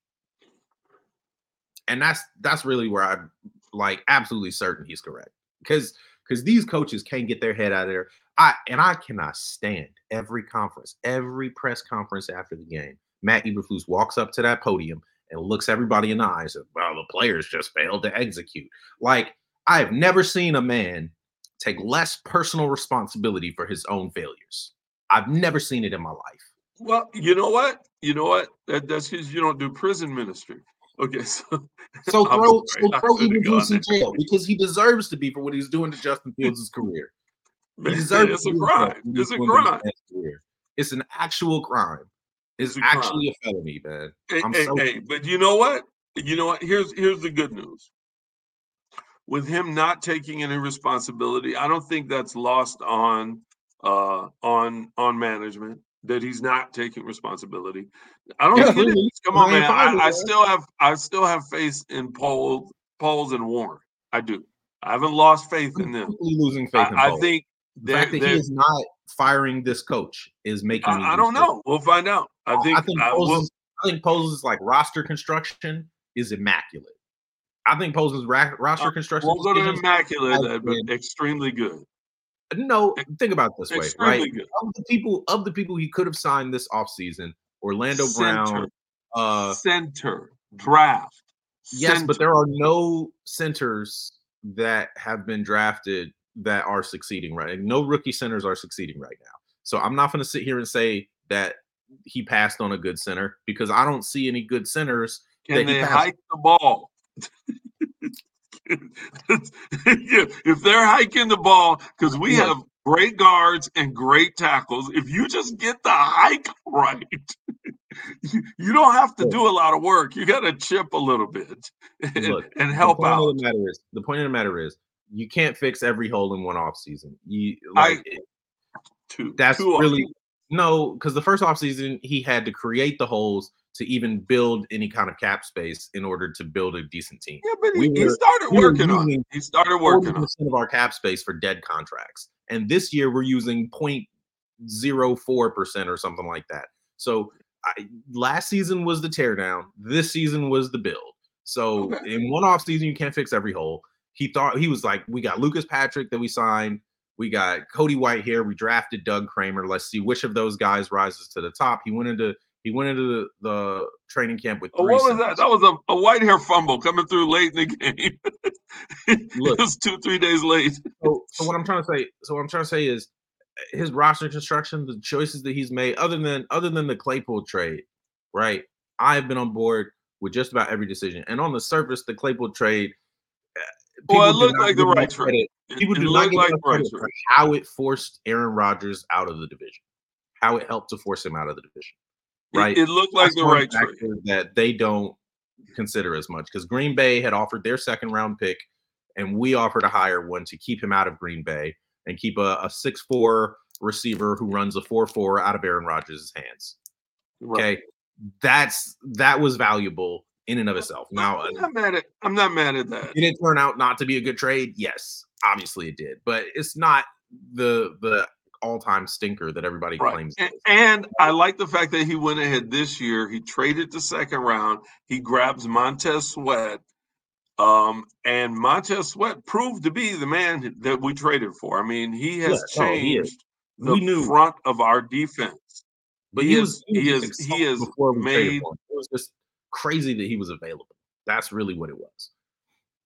[SPEAKER 2] And that's that's really where I'm like absolutely certain he's correct. Cuz cuz these coaches can't get their head out of there. I and I cannot stand every conference, every press conference after the game. Matt Eberflus walks up to that podium and looks everybody in the eyes. And, well, the players just failed to execute. Like I have never seen a man take less personal responsibility for his own failures. I've never seen it in my life.
[SPEAKER 4] Well, you know what? You know what? That, that's because you don't do prison ministry. Okay, so
[SPEAKER 2] so throw so throw Eberflus in jail because he deserves to be for what he's doing to Justin Fields' career.
[SPEAKER 4] It's a crime. It's a crime.
[SPEAKER 2] It's an actual crime. It's, it's actually crime. a felony, man.
[SPEAKER 4] Hey, hey, so hey, but you know what? You know what? Here's here's the good news. With him not taking any responsibility, I don't think that's lost on uh on on management that he's not taking responsibility. I don't yeah, think. Come on, man. I, I, still have I still have faith in Poles, Poles and Warren. I do. I haven't lost faith in them.
[SPEAKER 2] Losing faith.
[SPEAKER 4] I, I think
[SPEAKER 2] the fact that he is not firing this coach is making.
[SPEAKER 4] I, I don't know. We'll find out. I think
[SPEAKER 2] I think
[SPEAKER 4] I will-
[SPEAKER 2] I think Poles' like roster construction is immaculate. I think Poles' ra- roster
[SPEAKER 4] Uh,
[SPEAKER 2] construction.
[SPEAKER 4] won't go immaculate, uh, but
[SPEAKER 2] been-
[SPEAKER 4] extremely good.
[SPEAKER 2] no, think about it this way,
[SPEAKER 4] Extremely
[SPEAKER 2] right?
[SPEAKER 4] good.
[SPEAKER 2] Of the people of the people he could have signed this offseason, Orlando Brown.
[SPEAKER 4] Center,
[SPEAKER 2] Uh,
[SPEAKER 4] center, draft.
[SPEAKER 2] yes, but there are no centers that have been drafted that are succeeding right. No rookie centers are succeeding right now. So I'm not going to sit here and say that he passed on a good center because I don't see any good centers
[SPEAKER 4] Can they hike the ball? If they're hiking the ball, because we
[SPEAKER 2] Look.
[SPEAKER 4] have great guards and great tackles, if you just get the hike right, you, you don't have to do a lot of work. You got to chip a little bit and,
[SPEAKER 2] Look,
[SPEAKER 4] and help
[SPEAKER 2] the
[SPEAKER 4] out.
[SPEAKER 2] Of the matter is, the point of the matter is, you can't fix every hole in one off season. You like it-
[SPEAKER 4] Two,
[SPEAKER 2] that's
[SPEAKER 4] two
[SPEAKER 2] really no, because the first off season he had to create the holes to even build any kind of cap space in order to build a decent team.
[SPEAKER 4] Yeah, but
[SPEAKER 2] we
[SPEAKER 4] he,
[SPEAKER 2] were-
[SPEAKER 4] started
[SPEAKER 2] we
[SPEAKER 4] working on it. He started working on
[SPEAKER 2] percent of our cap space for dead contracts, and this year we're using 0.04 percent or something like that. So I, last season was the teardown. This season was the build. So
[SPEAKER 4] Okay.
[SPEAKER 2] in one off season, you can't fix every hole. He thought he was like, we got Lucas Patrick that we signed. We got Cody Whitehair. We drafted Doug Kramer. Let's see which of those guys rises to the top. He went into he went into the, the training camp with
[SPEAKER 4] Oh, what was that? That was a, a Whitehair fumble coming through late in the game. it was two, three days late.
[SPEAKER 2] so, so what I'm trying to say, so what I'm trying to say is his roster construction, the choices that he's made, other than other than the Claypool trade, right? I've been on board with just about every decision. And on the surface, the Claypool trade,
[SPEAKER 4] Well, it looked like the right trade.
[SPEAKER 2] People
[SPEAKER 4] it
[SPEAKER 2] do not
[SPEAKER 4] like right
[SPEAKER 2] for how it forced Aaron Rodgers out of the division, how it helped to force him out of the division, right?
[SPEAKER 4] It, looked like
[SPEAKER 2] That's
[SPEAKER 4] the right trade.
[SPEAKER 2] that they don't consider as much because Green Bay had offered their second round pick, and we offered a higher one to keep him out of Green Bay and keep a, a six four receiver who runs a four four out of Aaron Rodgers' hands.
[SPEAKER 4] Right.
[SPEAKER 2] Okay, that's that was valuable in and of itself. Now,
[SPEAKER 4] I'm
[SPEAKER 2] uh,
[SPEAKER 4] not mad at. I'm not mad at that.
[SPEAKER 2] did it turn out not to be a good trade? Yes, obviously it did, but it's not the the all time stinker that everybody
[SPEAKER 4] Right.
[SPEAKER 2] claims.
[SPEAKER 4] And, and I like the fact that he went ahead this year. He traded the second round. He grabs Montez Sweat. Um, and Montez Sweat proved to be the man that we traded for. I mean, he has
[SPEAKER 2] Yeah, no, he
[SPEAKER 4] changed the
[SPEAKER 2] knew-
[SPEAKER 4] front of our defense.
[SPEAKER 2] But
[SPEAKER 4] He
[SPEAKER 2] he,
[SPEAKER 4] is-
[SPEAKER 2] was
[SPEAKER 4] he is- he is
[SPEAKER 2] before we
[SPEAKER 4] made-.
[SPEAKER 2] It was just crazy that he was available. That's really what it was.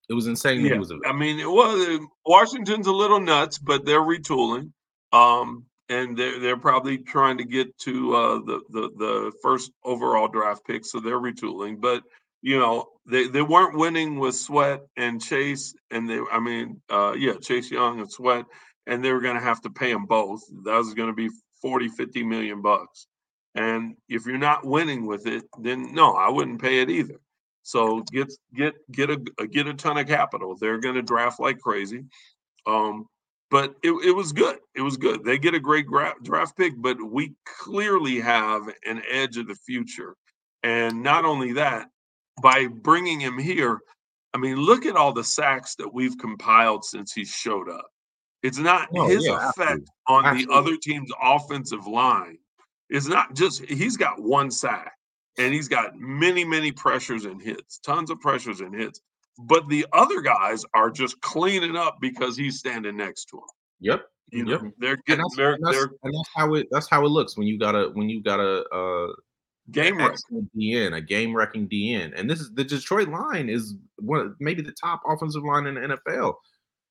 [SPEAKER 2] It was insane that
[SPEAKER 4] Yeah,
[SPEAKER 2] he was available.
[SPEAKER 4] I mean, it was Washington's a little nuts, but they're retooling. Um, and they're they're probably trying to get to uh, the the the first overall draft pick, so they're retooling. But you know, they they weren't winning with Sweat and Chase, and they, I mean, uh, yeah, Chase Young and Sweat, and they were going to have to pay them both. That was going to be 40, 50 million bucks. And if you're not winning with it, then no, I wouldn't pay it either. So get get get a get a ton of capital. They're going to draft like crazy. Um, but it, it was good. It was good. They get a great gra- draft pick, but we clearly have an edge of the future. And not only that, by bringing him here, I mean, look at all the sacks that we've compiled since he showed up. It's not
[SPEAKER 2] Oh,
[SPEAKER 4] his
[SPEAKER 2] yeah,
[SPEAKER 4] effect
[SPEAKER 2] absolutely.
[SPEAKER 4] on
[SPEAKER 2] Absolutely.
[SPEAKER 4] the other team's offensive line. It's not just he's got one sack and he's got many, many pressures and hits, tons of pressures and hits. But the other guys are just cleaning up because he's standing next to him.
[SPEAKER 2] Yep.
[SPEAKER 4] You know,
[SPEAKER 2] Yep.
[SPEAKER 4] they're
[SPEAKER 2] And
[SPEAKER 4] getting
[SPEAKER 2] that's,
[SPEAKER 4] they're,
[SPEAKER 2] and that's,
[SPEAKER 4] they're
[SPEAKER 2] and that's how it that's how it looks when you got a when you got a uh
[SPEAKER 4] game
[SPEAKER 2] excellent DN, a game wrecking DN. And this is the Detroit line is one of- maybe the top offensive line in the NFL.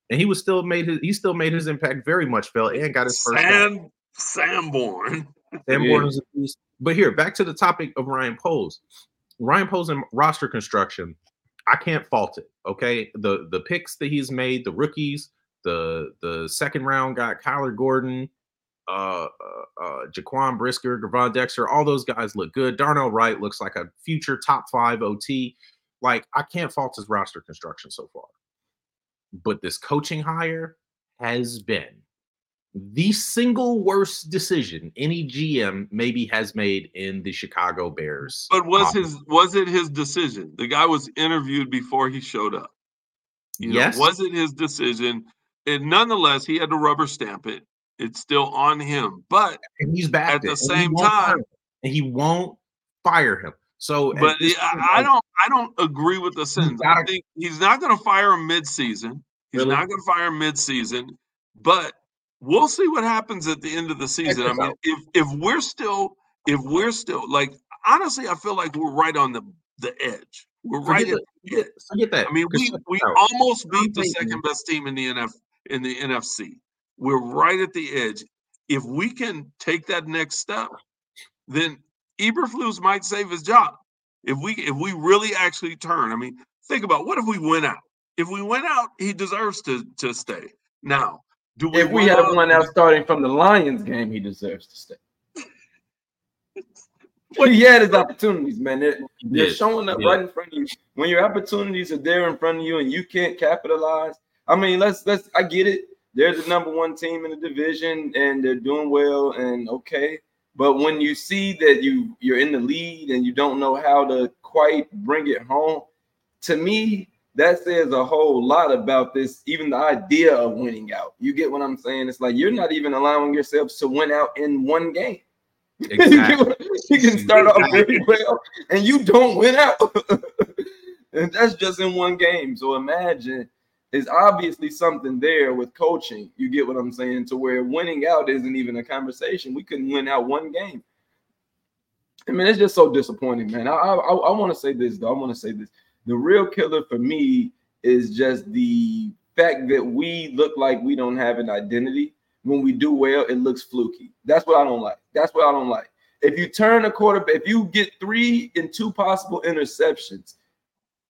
[SPEAKER 2] And he was still made his he still made his impact very much felt and got his first.
[SPEAKER 4] Sam Sanborn.
[SPEAKER 2] Sanborn
[SPEAKER 3] Yeah.
[SPEAKER 2] is a beast. But here, back to the topic of Ryan Poles. Ryan Poles and roster construction, I can't fault it. Okay. The the picks that he's made, the rookies, the the second round guy, Kyler Gordon, uh uh, uh Jaquan Brisker, Gervon Dexter, all those guys look good. Darnell Wright looks like a future top five OT. Like, I can't fault his roster construction so far. But this coaching hire has been the single worst decision any GM maybe has made in the Chicago Bears.
[SPEAKER 4] But was
[SPEAKER 2] offense.
[SPEAKER 4] his was it his decision? The guy was interviewed before he showed up. You know,
[SPEAKER 2] yes,
[SPEAKER 4] was it his decision? And nonetheless, he had to rubber stamp it. It's still on him. But
[SPEAKER 2] and he's back
[SPEAKER 4] at the same time,
[SPEAKER 2] and he won't fire him. So,
[SPEAKER 4] but I, I, don't, I don't agree with the sentence. I think he's not going to fire him mid-season. He's really? not going to fire him mid-season, but we'll see what happens at the end of the season. I mean, if if we're still, if we're still like, honestly, I feel like we're right on the the edge. We're right.
[SPEAKER 2] Forget,
[SPEAKER 4] the,
[SPEAKER 2] forget that.
[SPEAKER 4] I mean, we we almost beat the second best team in the NF in the NFC. We're right at the edge. If we can take that next step, then Eberflus might save his job. If we if we really actually turn, I mean, think about what if we went out? If we went out, he deserves to to stay. Now,
[SPEAKER 3] do we? If we had one out starting from the Lions game, he deserves to stay. Well, he had his opportunities, man. They're, they're showing up yeah. right in front of you. When your opportunities are there in front of you and you can't capitalize, I mean, let's let's. I get it. They're the number one team in the division and they're doing well and okay. But when you see that you you're in the lead and you don't know how to quite bring it home, to me, that says a whole lot about this, even the idea of winning out. You get what I'm saying? It's like you're not even allowing yourselves to win out in one game. Exactly. you can start off very well and you don't win out. and that's just in one game. So imagine there's obviously something there with coaching. You get what I'm saying? To where winning out isn't even a conversation. We couldn't win out one game. I mean, it's just so disappointing, man. I I, I want to say this though. I want to say this. The real killer for me is just the fact that we look like we don't have an identity. When we do well, it looks fluky. That's what I don't like. That's what I don't like. If you turn a quarterback, if you get three and two possible interceptions,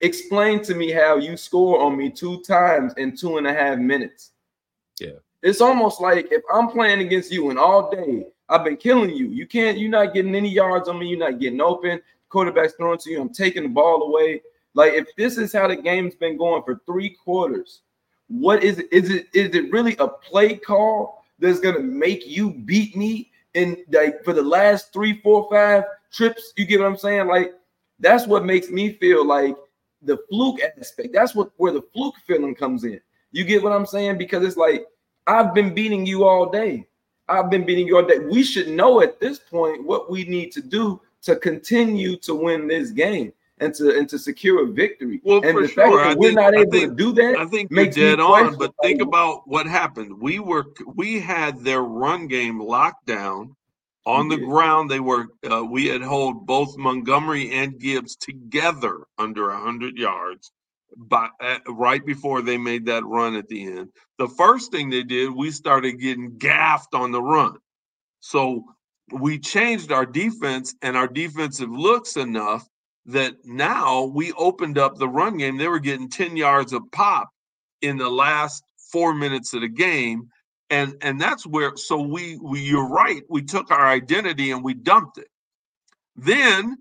[SPEAKER 3] explain to me how you score on me two times in two and a half minutes.
[SPEAKER 2] Yeah.
[SPEAKER 3] It's almost like if I'm playing against you and all day I've been killing you, you can't, you're not getting any yards on me, you're not getting open. Quarterback's throwing to you, I'm taking the ball away. Like if this is how the game's been going for three quarters, what is it? Is it is it really a play call that's gonna make you beat me in like for the last three, four, five trips? You get what I'm saying? Like that's what makes me feel like the fluke aspect. That's what where the fluke feeling comes in. You get what I'm saying? Because it's like I've been beating you all day. I've been beating you all day. We should know at this point what we need to do to continue to win this game and to and to secure a victory.
[SPEAKER 4] Well,
[SPEAKER 3] and
[SPEAKER 4] for sure, I
[SPEAKER 3] we're
[SPEAKER 4] think,
[SPEAKER 3] not able
[SPEAKER 4] think,
[SPEAKER 3] to do that.
[SPEAKER 4] I think you're dead on. But think about what happened. We were we had their run game locked down on the ground, they were. Uh, we had hold both Montgomery and Gibbs together under hundred yards, by uh, right before they made that run at the end. The first thing they did, we started getting gaffed on the run, so we changed our defense and our defensive looks enough that now we opened up the run game. They were getting ten yards of pop in the last four minutes of the game. And and that's where so we we you're right we took our identity and we dumped it. Then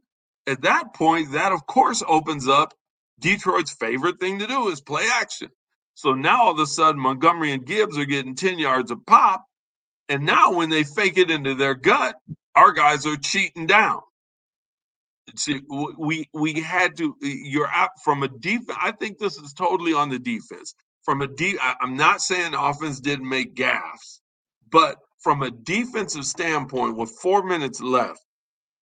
[SPEAKER 4] at that point that of course opens up detroit's favorite thing to do is play action. So now all of a sudden montgomery and gibbs are getting 10 yards of pop. And now when they fake it into their gut our guys are cheating down We we had to you're out from a defense i think this is totally on the defense from a deep, I'm not saying offense didn't make gaffes, but from a defensive standpoint, with four minutes left,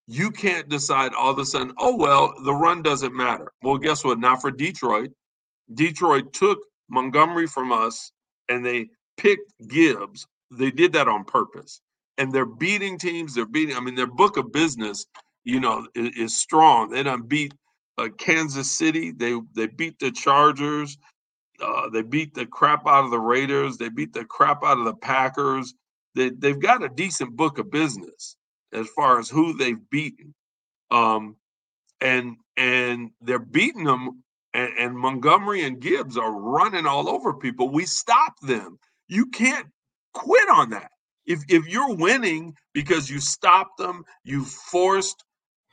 [SPEAKER 4] you can't decide all of a sudden, oh, well, the run doesn't matter. Well, guess what? Not for Detroit. Detroit took Montgomery from us and they picked Gibbs. They did that on purpose. And they're beating teams. They're beating, I mean, their book of business, you know, is, is strong. They done beat uh, Kansas City. They they beat the Chargers. Uh, they beat the crap out of the Raiders. They beat the crap out of the Packers. They they've got a decent book of business as far as who they've beaten, um, and and they're beating them. And, and Montgomery and Gibbs are running all over people. We stop them. You can't quit on that. If if you're winning because you stopped them, you forced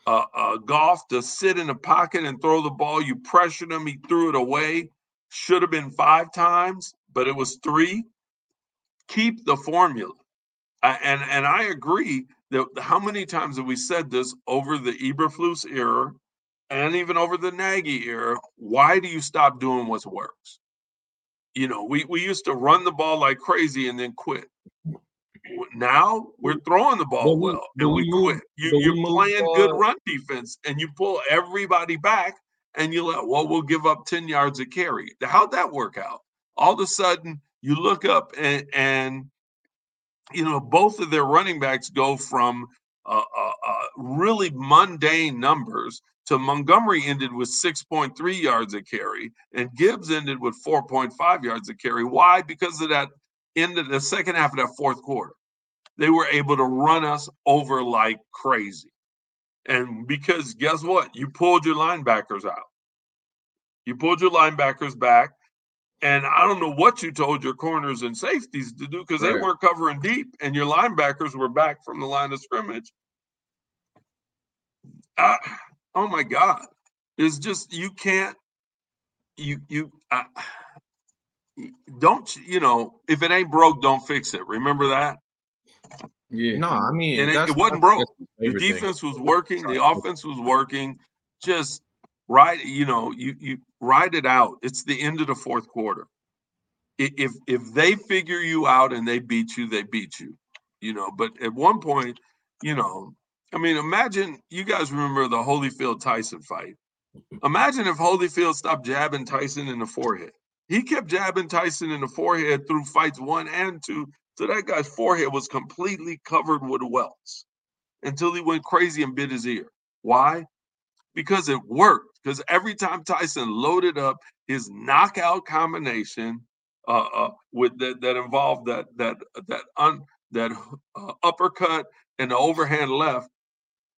[SPEAKER 4] uh, uh, Goff to sit in a pocket and throw the ball. You pressured him. He threw it away should have been five times, but it was three. Keep the formula. Uh, and and I agree that how many times have we said this over the Eberflus era and even over the Nagy era? Why do you stop doing what works? You know, we, we used to run the ball like crazy and then quit. Now we're throwing the ball
[SPEAKER 2] we-
[SPEAKER 4] well, and
[SPEAKER 2] we
[SPEAKER 4] we quit. You, you're
[SPEAKER 2] move,
[SPEAKER 4] playing good run defense, and you pull everybody back, and you let well, we'll give up ten yards a carry. How'd that work out? All of a sudden, you look up and and you know both of their running backs go from uh, uh, uh, really mundane numbers to Montgomery ended with 6.3 yards a carry and Gibbs ended with 4.5 yards a carry. Why? Because of that of the second half of that fourth quarter. They were able to run us over like crazy. And because guess what? You pulled your linebackers out. You pulled your linebackers back. And I don't know what you told your corners and safeties to do because they weren't covering deep and your linebackers were back from the line of scrimmage. Uh, oh my God. It's just, you can't, you, you, uh, don't, you know, if it ain't broke, don't fix it. Remember that?
[SPEAKER 3] Yeah.
[SPEAKER 2] No, I mean
[SPEAKER 4] And it- it wasn't broke. The
[SPEAKER 2] favorite thing.
[SPEAKER 4] defense was working, the offense was working. Just ride, you know, you you ride it out. It's the end of the fourth quarter. If if they figure you out and they beat you, they beat you. You know, but at one point, you know, I mean, imagine you guys remember the Holyfield Tyson fight. Imagine if Holyfield stopped jabbing Tyson in the forehead. He kept jabbing Tyson in the forehead through fights one and two. So that guy's forehead was completely covered with welts until he went crazy and bit his ear. Why? Because it worked. Because every time Tyson loaded up his knockout combination uh, uh, with that, that involved that that that un, that uh, uppercut and the overhand left,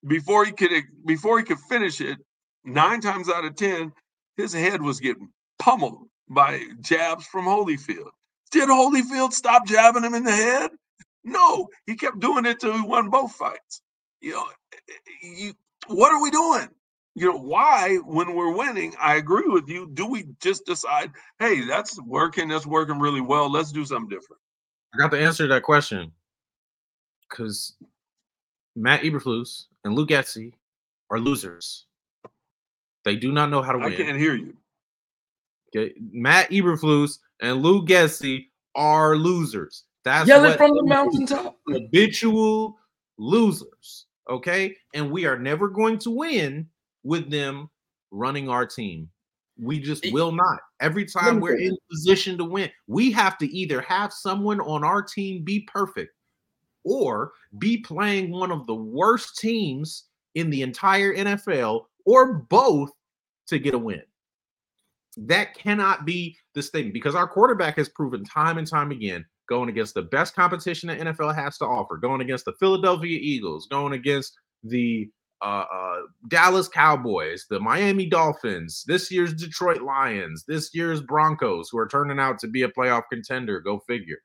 [SPEAKER 4] before he could before he could finish it, nine times out of ten, his head was getting pummeled by jabs from Holyfield. Did Holyfield stop jabbing him in the head? No, he kept doing it till he won both fights. You know, you, what are we doing? You know, why, when we're winning, I agree with you. Do we just decide, hey, that's working, that's working really well. Let's do something different?
[SPEAKER 2] I got the answer to that question because Matt Eberflus and Luke Getsy are losers. They do not know how to
[SPEAKER 4] I
[SPEAKER 2] win.
[SPEAKER 4] I can't hear you.
[SPEAKER 2] Okay? Matt Eberflus and Luke Getsy are losers. That's
[SPEAKER 3] yelling
[SPEAKER 2] what
[SPEAKER 3] from the mountaintop.
[SPEAKER 2] habitual losers. Okay. And we are never going to win with them running our team. We just will not. Every time we're in position to win, we have to either have someone on our team be perfect or be playing one of the worst teams in the entire NFL or both to get a win. That cannot be the statement because our quarterback has proven time and time again going against the best competition the NFL has to offer, going against the Philadelphia Eagles, going against the uh, uh, Dallas Cowboys, the Miami Dolphins, this year's Detroit Lions, this year's Broncos, who are turning out to be a playoff contender. Go figure.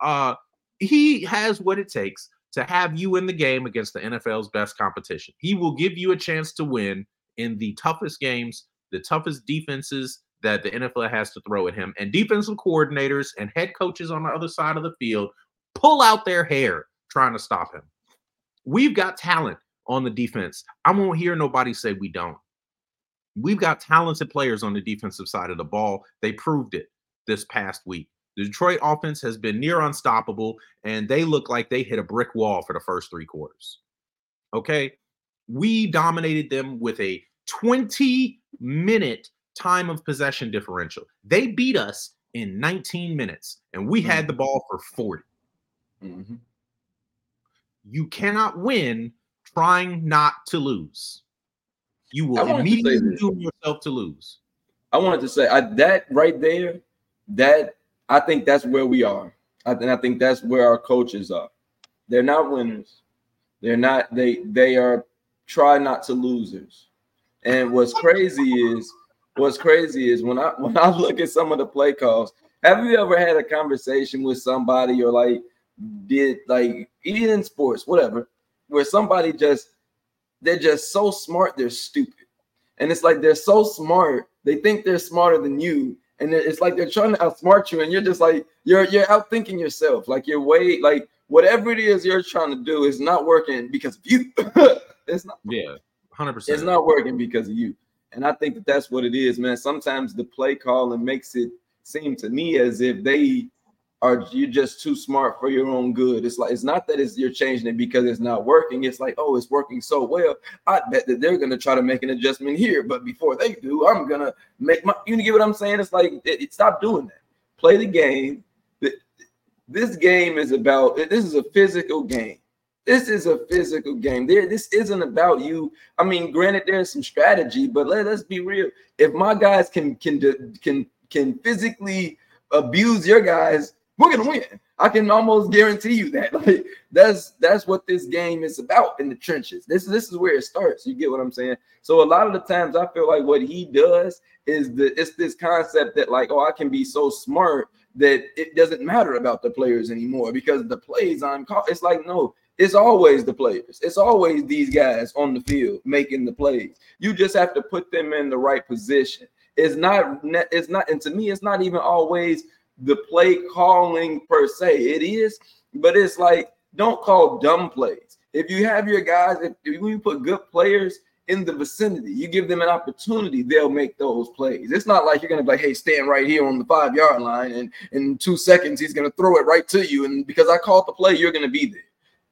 [SPEAKER 2] Uh, he has what it takes to have you in the game against the NFL's best competition. He will give you a chance to win in the toughest games, the toughest defenses that the NFL has to throw at him. And defensive coordinators and head coaches on the other side of the field pull out their hair trying to stop him. We've got talent on the defense. I won't hear nobody say we don't. We've got talented players on the defensive side of the ball. They proved it this past week. The Detroit offense has been near unstoppable, and they look like they hit a brick wall for the first three quarters. Okay. We dominated them with a 20 minute time of possession differential. They beat us in 19 minutes, and we had the ball for 40.
[SPEAKER 3] Mhm.
[SPEAKER 2] You cannot win trying not to lose. You will
[SPEAKER 3] wanted to say
[SPEAKER 2] immediately doom yourself to lose.
[SPEAKER 3] I wanted to say I, that right there, that I think that's where we are. I, and I think that's where our coaches are. They're not winners. They're not. They they are try not to losers. And what's crazy is what's crazy is when I when I look at some of the play calls. Have you ever had a conversation with somebody or like did like even in sports, whatever, where somebody just they're just so smart they're stupid. And it's like they're so smart, they think they're smarter than you. And it's like they're trying to outsmart you, and you're just like you're you're outthinking yourself. Like you're way like whatever it is you're trying to do is not working because of you. it's not
[SPEAKER 2] Yeah, 100%.
[SPEAKER 3] it's not working because of you. And I think that that's what it is, man. Sometimes the play calling makes it seem to me as if they are you're just too smart for your own good? It's like it's not that it's you're changing it because it's not working. It's like, oh, it's working so well. I bet that they're gonna try to make an adjustment here, but before they do, I'm gonna make my. You get what I'm saying? It's like it, it, stop doing that. Play the game. This game is about. This is a physical game. This is a physical game. There, this isn't about you. I mean, granted, there's some strategy, but let, let's be real. If my guys can can can can physically abuse your guys we're gonna win. I can almost guarantee you that. Like that's that's what this game is about in the trenches. This this is where it starts. You get what I'm saying? So a lot of the times I feel like what he does is the it's this concept that like oh I can be so smart that it doesn't matter about the players anymore because the plays I'm. It's like no, it's always the players. It's always these guys on the field making the plays. You just have to put them in the right position. It's not. It's not. And to me, it's not even always the play calling per se. It is, but it's like don't call dumb plays. If you have your guys, if, if you put good players in the vicinity, you give them an opportunity, they'll make those plays. It's not like you're gonna be like, hey, stand right here on the five yard line, and in two seconds he's gonna throw it right to you, and because I called the play, you're gonna be there.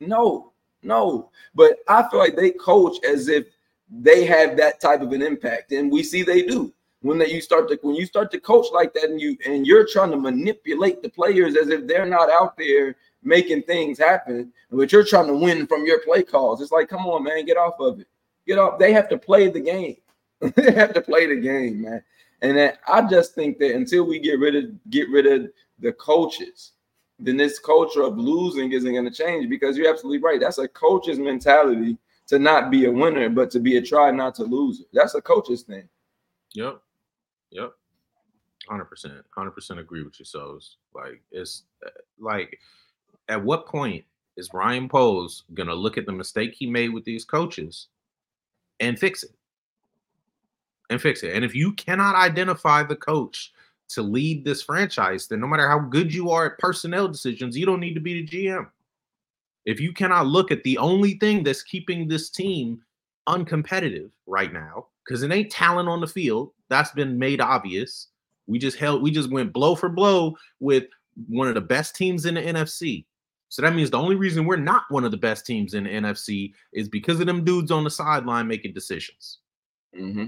[SPEAKER 3] No, no. But I feel like they coach as if they have that type of an impact, and we see they do when that you start to when you start to coach like that and you and you're trying to manipulate the players as if they're not out there making things happen, but you're trying to win from your play calls. It's like, come on, man, get off of it. Get off. They have to play the game. they have to play the game, man. And I just think that until we get rid of get rid of the coaches, then this culture of losing isn't going to change because you're absolutely right. That's a coach's mentality to not be a winner, but to be a try not to lose. That's a coach's thing.
[SPEAKER 2] Yep. Yep. Hundred percent, hundred percent agree with you. So like, it's like, at what point is Ryan Poles gonna look at the mistake he made with these coaches and fix it? And fix it. And if you cannot identify the coach to lead this franchise, then no matter how good you are at personnel decisions, you don't need to be the GM. If you cannot look at the only thing that's keeping this team uncompetitive right now, because it ain't talent on the field, that's been made obvious. We just held, we just went blow for blow with one of the best teams in the NFC. So that means the only reason we're not one of the best teams in the NFC is because of them dudes on the sideline making decisions.
[SPEAKER 3] Mm-hmm.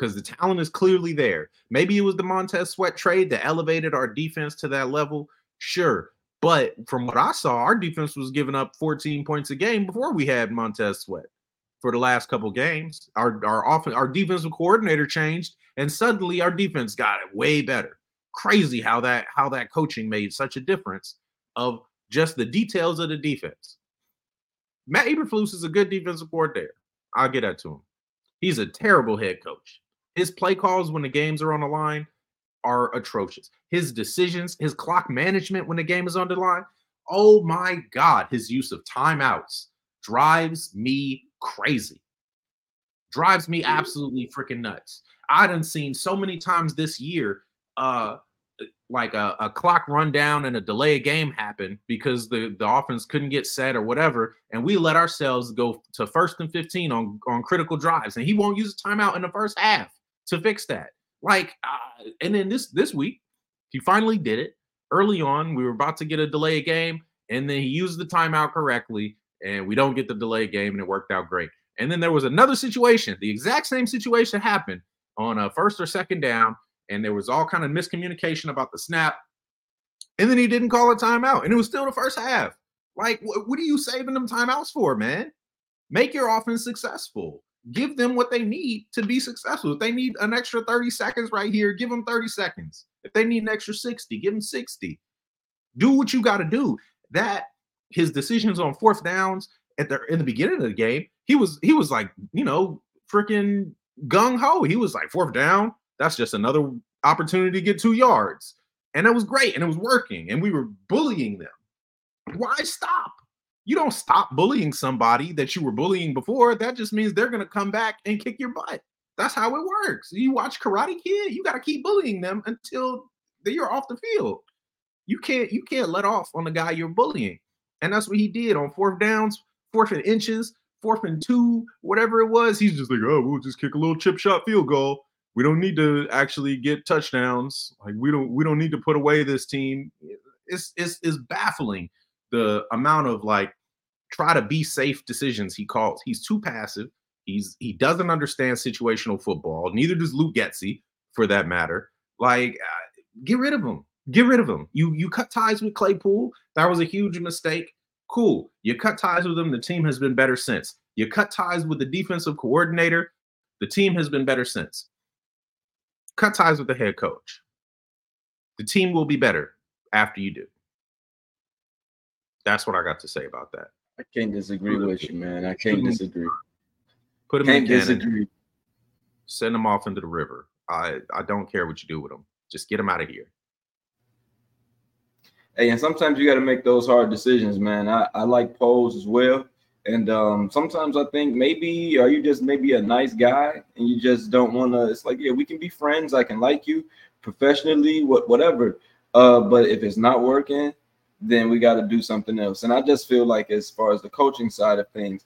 [SPEAKER 2] Because the talent is clearly there. Maybe it was the Montez Sweat trade that elevated our defense to that level. Sure. But from what I saw, our defense was giving up 14 points a game before we had Montez Sweat for the last couple games. Our our often our defensive coordinator changed, and suddenly our defense got it way better. Crazy how that how that coaching made such a difference of just the details of the defense. Matt Eberflus is a good defensive coordinator. I'll get that to him. He's a terrible head coach. His play calls when the games are on the line are atrocious. His decisions, his clock management when the game is on the line, oh my God, his use of timeouts drives me crazy. Drives me absolutely freaking nuts. I done seen so many times this year, uh, like a, a clock rundown and a delay of game happen because the, the offense couldn't get set or whatever, and we let ourselves go to first and 15 on, on critical drives, and he won't use a timeout in the first half to fix that. Like, uh, and then this this week, he finally did it early on. We were about to get a delay game, and then he used the timeout correctly, and we don't get the delay game, and it worked out great. And then there was another situation, the exact same situation happened on a first or second down, and there was all kind of miscommunication about the snap. And then he didn't call a timeout, and it was still the first half. Like, wh- what are you saving them timeouts for, man? Make your offense successful. Give them what they need to be successful. If they need an extra 30 seconds right here, give them 30 seconds. If they need an extra 60, give them 60. Do what you got to do. That his decisions on fourth downs at the in the beginning of the game, he was he was like, you know, freaking gung ho. He was like fourth down. That's just another opportunity to get two yards. And it was great and it was working. And we were bullying them. Why stop? You don't stop bullying somebody that you were bullying before. That just means they're going to come back and kick your butt. That's how it works. You watch Karate Kid, you got to keep bullying them until you're off the field. You can't you can't let off on the guy you're bullying. And that's what he did on fourth downs, fourth and inches, fourth and two, whatever it was. He's just like, oh, we'll just kick a little chip shot field goal. We don't need to actually get touchdowns. Like we don't we don't need to put away this team. it's it's, it's baffling the amount of like try to be safe decisions he calls. He's too passive. He's he doesn't understand situational football. Neither does Luke Getsy, for that matter. Like, uh, get rid of him. Get rid of him. You you cut ties with Claypool. That was a huge mistake. Cool. You cut ties with him. The team has been better since. You cut ties with the defensive coordinator. The team has been better since. Cut ties with the head coach. The team will be better after you do. That's what I got to say about that.
[SPEAKER 3] I can't disagree with you, man. I can't disagree.
[SPEAKER 2] Put him
[SPEAKER 3] Can't
[SPEAKER 2] in cannon.
[SPEAKER 3] disagree.
[SPEAKER 2] Send him off into the river. I I don't care what you do with him. Just get him out of here.
[SPEAKER 3] Hey, and sometimes you got to make those hard decisions, man. I, I like Poles as well. And um, sometimes I think maybe are you just maybe a nice guy and you just don't want to. It's like yeah, we can be friends. I can like you professionally, what whatever. Uh, but if it's not working, then we got to do something else. And I just feel like as far as the coaching side of things,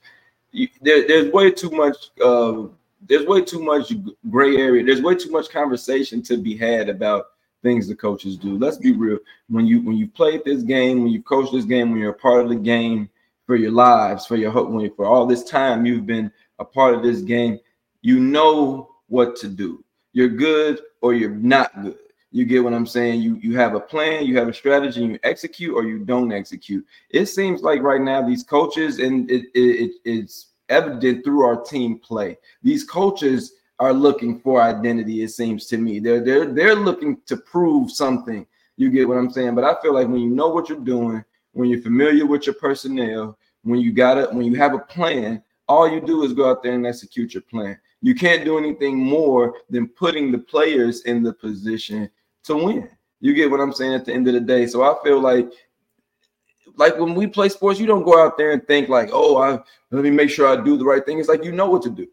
[SPEAKER 3] you, there, there's way too much. Uh, there's way too much gray area. There's way too much conversation to be had about things the coaches do. Let's be real. When you when you played this game, when you coached this game, when you're a part of the game for your lives, for your hope, when for all this time you've been a part of this game, you know what to do. You're good or you're not good. You get what I'm saying? You you have a plan, you have a strategy, and you execute or you don't execute. It seems like right now these coaches, and it, it, it's evident through our team play. These coaches are looking for identity. It seems to me they're they're they're looking to prove something. You get what I'm saying? But I feel like when you know what you're doing, when you're familiar with your personnel, when you got it, when you have a plan, all you do is go out there and execute your plan. You can't do anything more than putting the players in the position to win. You get what I'm saying at the end of the day. So I feel like like when we play sports, you don't go out there and think like, oh, I let me make sure I do the right thing. It's like you know what to do.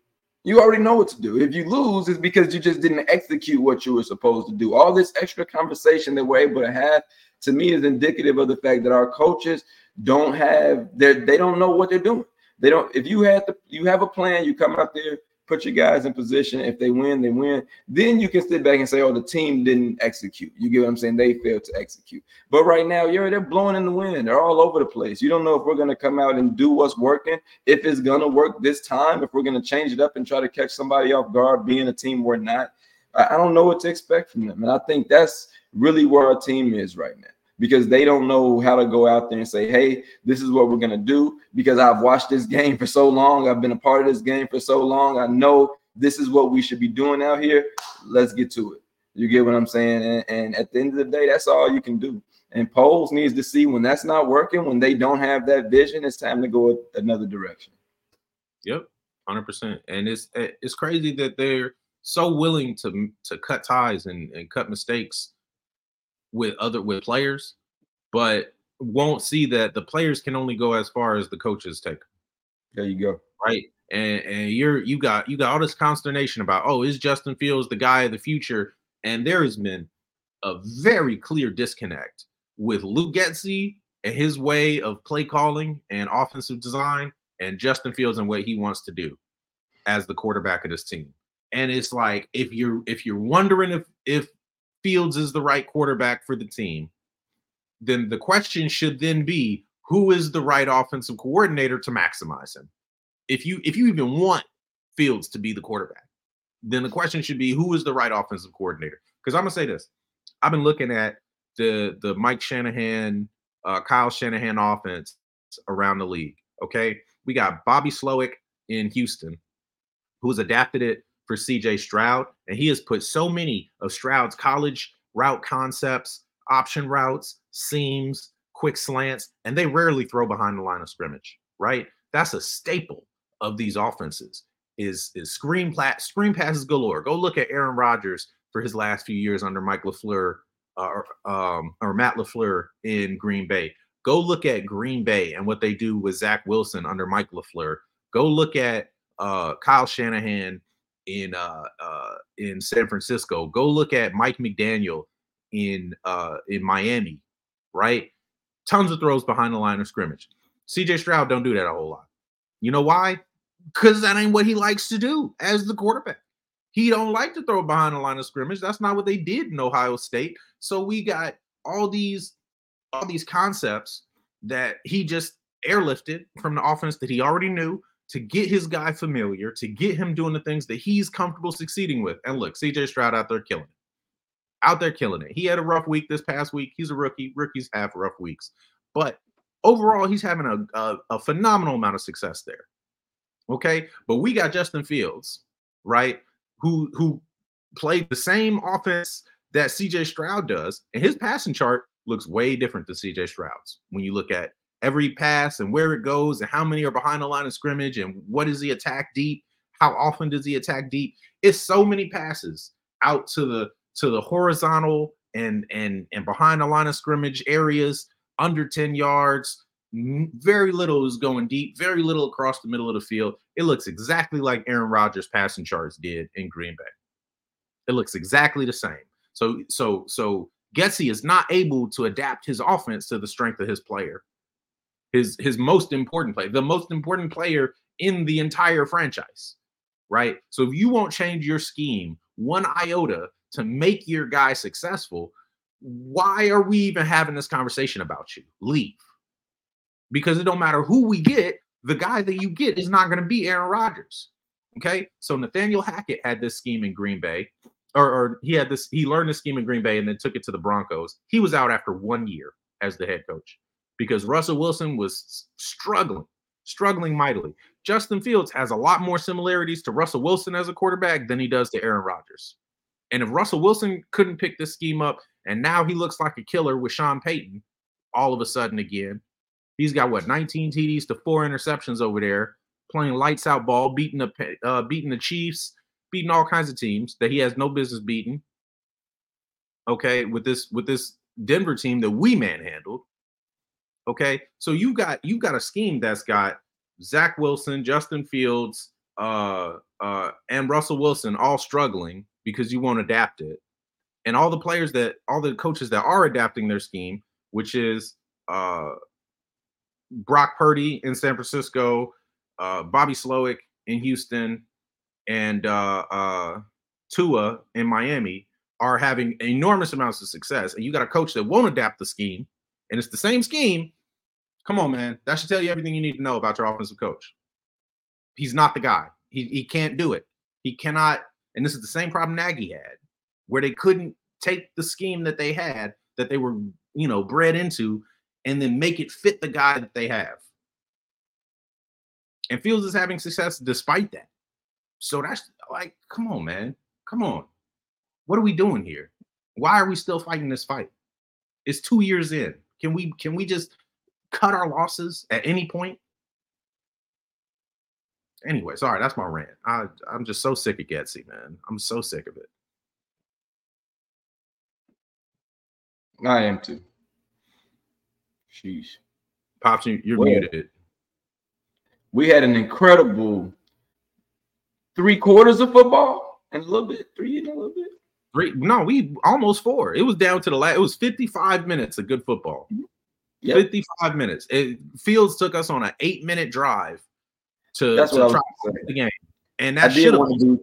[SPEAKER 3] You already know what to do. If you lose, it's because you just didn't execute what you were supposed to do. All this extra conversation that we're able to have to me is indicative of the fact that our coaches don't have they they don't know what they're doing. They don't. If you had the you have a plan, you come out there, put your guys in position. If they win, they win. Then you can sit back and say, "Oh, the team didn't execute." You get what I'm saying? They failed to execute. But right now, you're they're blowing in the wind. They're all over the place. You don't know if we're gonna come out and do what's working, if it's gonna work this time, if we're gonna change it up and try to catch somebody off guard, being a team we're not. I, I don't know what to expect from them, and I think that's really where our team is right now because they don't know how to go out there and say, hey, this is what we're going to do. Because I've watched this game for so long, I've been a part of this game for so long. I know this is what we should be doing out here. Let's get to it. You get what I'm saying? And, and at the end of the day, that's all you can do. And Poles needs to see when that's not working, when they don't have that vision, it's time to go another direction.
[SPEAKER 2] Yep, hundred percent. And it's eh, it's crazy that they're so willing to to cut ties and, and cut mistakes with other with players, but won't see that the players can only go as far as the coaches take.
[SPEAKER 3] There you go.
[SPEAKER 2] Right. And and you're you got you got all this consternation about oh is Justin Fields the guy of the future? And there has been a very clear disconnect with Luke Getsy and his way of play calling and offensive design and Justin Fields and what he wants to do as the quarterback of this team. And it's like if you're if you're wondering if if Fields is the right quarterback for the team, then the question should then be who is the right offensive coordinator to maximize him? If you if you even want Fields to be the quarterback, then the question should be who is the right offensive coordinator? Because I'm gonna say this. I've been looking at the the Mike Shanahan, uh, Kyle Shanahan offense around the league. Okay, we got Bobby Slowik in Houston, who's adapted it for CJ Stroud, and he has put so many of Stroud's college route concepts, option routes, seams, quick slants, and they rarely throw behind the line of scrimmage, right? That's a staple of these offenses is is screen plat screen passes galore. Go look at Aaron Rodgers for his last few years under Mike LaFleur uh, or, um, or Matt LaFleur in Green Bay. Go look at Green Bay and what they do with Zach Wilson under Mike LaFleur. Go look at uh, Kyle Shanahan in uh, uh, in San Francisco. Go look at Mike McDaniel in uh, in Miami, right? Tons of throws behind the line of scrimmage. CJ Stroud don't do that a whole lot. You know why? Because that ain't what he likes to do as the quarterback. He don't like to throw behind the line of scrimmage. That's not what they did in Ohio State. So we got all these all these concepts that he just airlifted from the offense that he already knew to get his guy familiar, to get him doing the things that he's comfortable succeeding with. And look, CJ Stroud out there killing it. Out there killing it. He had a rough week this past week. He's a rookie. Rookies have rough weeks. But overall, he's having a, a, a phenomenal amount of success there. Okay. But we got Justin Fields, right? Who who played the same offense that CJ Stroud does, and his passing chart looks way different than CJ Stroud's when you look at every pass and where it goes and how many are behind the line of scrimmage and what does he attack deep? How often does he attack deep? It's so many passes out to the to the horizontal and and and behind the line of scrimmage areas under 10 yards. Very little is going deep, very little across the middle of the field. It looks exactly like Aaron Rodgers' passing charts did in Green Bay. It looks exactly the same. So so so Getsy is not able to adapt his offense to the strength of his player his his most important player, the most important player in the entire franchise, right? So if you won't change your scheme one iota to make your guy successful, why are we even having this conversation about you? Leave. Because it don't matter who we get, the guy that you get is not going to be Aaron Rodgers. Okay. So Nathaniel Hackett had this scheme in Green Bay, or, or he had this, he learned the scheme in Green Bay and then took it to the Broncos. He was out after one year as the head coach because Russell Wilson was struggling, struggling mightily. Justin Fields has a lot more similarities to Russell Wilson as a quarterback than he does to Aaron Rodgers. And if Russell Wilson couldn't pick this scheme up, and now he looks like a killer with Sean Payton, all of a sudden again, he's got what 19 TDs to four interceptions over there, playing lights out ball, beating the uh, beating the Chiefs, beating all kinds of teams that he has no business beating. Okay, with this with this Denver team that we manhandled, Okay, so you got you got a scheme that's got Zach Wilson, Justin Fields, uh, uh, and Russell Wilson all struggling because you won't adapt it, and all the players that all the coaches that are adapting their scheme, which is uh, Brock Purdy in San Francisco, uh, Bobby Slowik in Houston, and uh, uh, Tua in Miami, are having enormous amounts of success. And you got a coach that won't adapt the scheme and it's the same scheme, come on, man. That should tell you everything you need to know about your offensive coach. He's not the guy. He, he can't do it. He cannot. And this is the same problem Nagy had, where they couldn't take the scheme that they had, that they were, you know, bred into, and then make it fit the guy that they have. And Fields is having success despite that. So that's like, come on, man. Come on. What are we doing here? Why are we still fighting this fight? It's two years in. Can we can we just cut our losses at any point? Anyway, sorry, that's my rant. I I'm just so sick of Getsy, man. I'm so sick of it.
[SPEAKER 3] I am too. Sheesh.
[SPEAKER 2] Pops, you, you're well, muted.
[SPEAKER 3] We had an incredible three quarters of football and a little bit, three and a little bit.
[SPEAKER 2] Three, no, we almost four. It was down to the last. It was 55 minutes of good football. Mm-hmm. Yep. 55 minutes. It Fields took us on an eight minute drive to, That's to try the game. And that should have been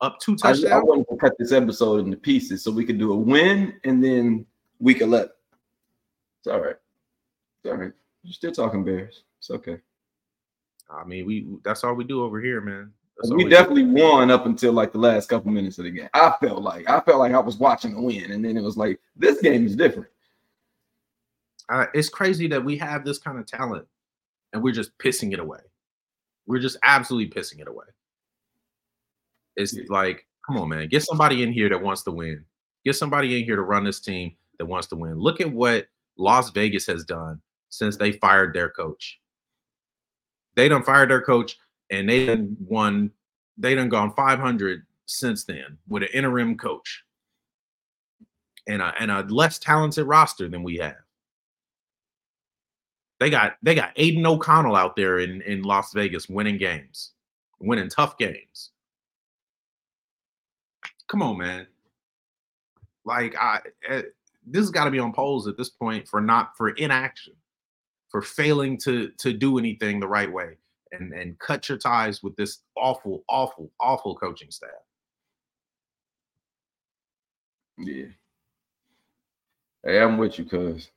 [SPEAKER 2] up two touchdowns. I, I
[SPEAKER 3] wanted to cut this episode into pieces so we could do a win and then week 11. It's all right. It's all right. You're still talking Bears. It's okay.
[SPEAKER 2] I mean, we that's all we do over here, man
[SPEAKER 3] we definitely won up until like the last couple minutes of the game. I felt like I felt like I was watching a win, and then it was like this game is different.
[SPEAKER 2] Uh, it's crazy that we have this kind of talent, and we're just pissing it away. We're just absolutely pissing it away. It's yeah. like, come on, man, get somebody in here that wants to win. Get somebody in here to run this team that wants to win. Look at what Las Vegas has done since they fired their coach. They don't fire their coach and they done won. They done gone 500 since then with an interim coach and a and a less talented roster than we have. They got they got Aidan O'Connell out there in in Las Vegas winning games, winning tough games. Come on, man. Like I, uh, this has got to be on Poles at this point for not for inaction, for failing to to do anything the right way and and cut your ties with this awful, awful, awful coaching staff.
[SPEAKER 3] Yeah. Hey, I'm with you, cuz.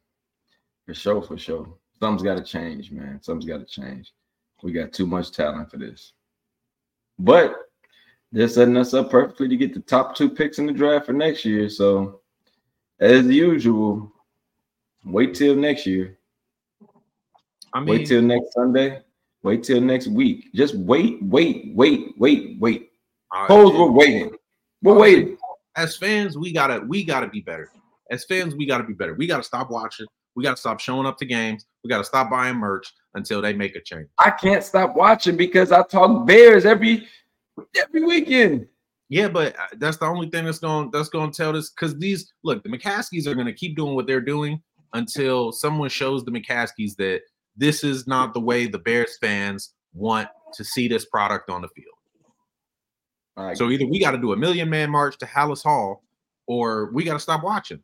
[SPEAKER 3] For sure, for sure. Something's got to change, man. Something's got to change. We got too much talent for this. But they're setting us up perfectly to get the top two picks in the draft for next year. So, as usual, wait till next year. I mean, wait till next Sunday. Wait till next week. Just wait, wait, wait, wait, wait. Right, we're waiting. We're waiting.
[SPEAKER 2] As fans, we gotta we gotta be better. As fans, we gotta be better. We gotta stop watching. We gotta stop showing up to games. We gotta stop buying merch until they make a change.
[SPEAKER 3] I can't stop watching because I talk Bears every every weekend.
[SPEAKER 2] Yeah, but uh, that's the only thing that's going that's going to tell us because these look the McCaskies are going to keep doing what they're doing until someone shows the McCaskies that this is not the way the Bears fans want to see this product on the field. Right. So either we got to do a million man march to Halas Hall, or we got to stop watching.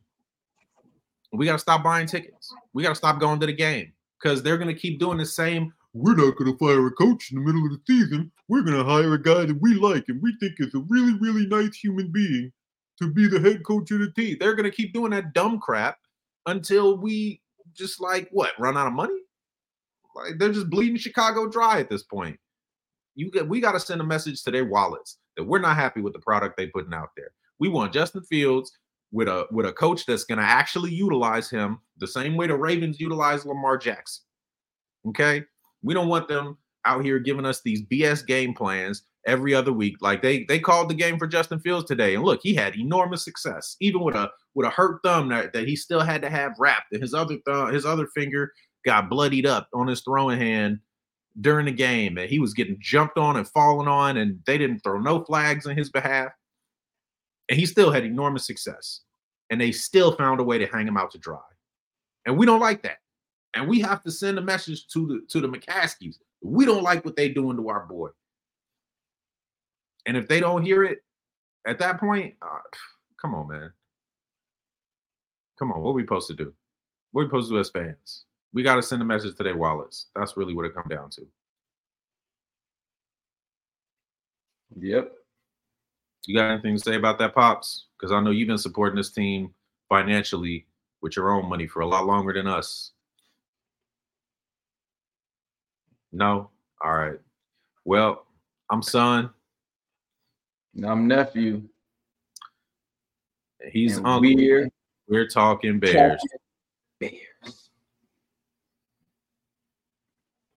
[SPEAKER 2] We got to stop buying tickets. We got to stop going to the game because they're going to keep doing the same. We're not going to fire a coach in the middle of the season. We're going to hire a guy that we like and we think is a really, really nice human being to be the head coach of the team. They're going to keep doing that dumb crap until we just like what run out of money. Like they're just bleeding Chicago dry at this point. You get we got to send a message to their wallets that we're not happy with the product they putting out there. We want Justin Fields with a with a coach that's going to actually utilize him the same way the Ravens utilize Lamar Jackson. Okay? We don't want them out here giving us these BS game plans every other week. Like they they called the game for Justin Fields today, and look, he had enormous success, even with a with a hurt thumb that, that he still had to have wrapped, and his other thumb, his other finger got bloodied up on his throwing hand during the game, and he was getting jumped on and falling on, and they didn't throw no flags on his behalf and he still had enormous success. And they still found a way to hang him out to dry. And we don't like that. And we have to send a message to the to the McCaskies. We don't like what they're doing to our boy. And if they don't hear it at that point, uh, come on, man. Come on, what are we supposed to do? What we supposed to do as fans? We got to send a message to their wallets. That's really what it comes down to.
[SPEAKER 3] Yep.
[SPEAKER 2] You got anything to say about that, Pops? Because I know you've been supporting this team financially with your own money for a lot longer than us. No? All right. Well, I'm son.
[SPEAKER 3] I'm nephew.
[SPEAKER 2] He's and uncle. We're, we're talking bears. Talking bears.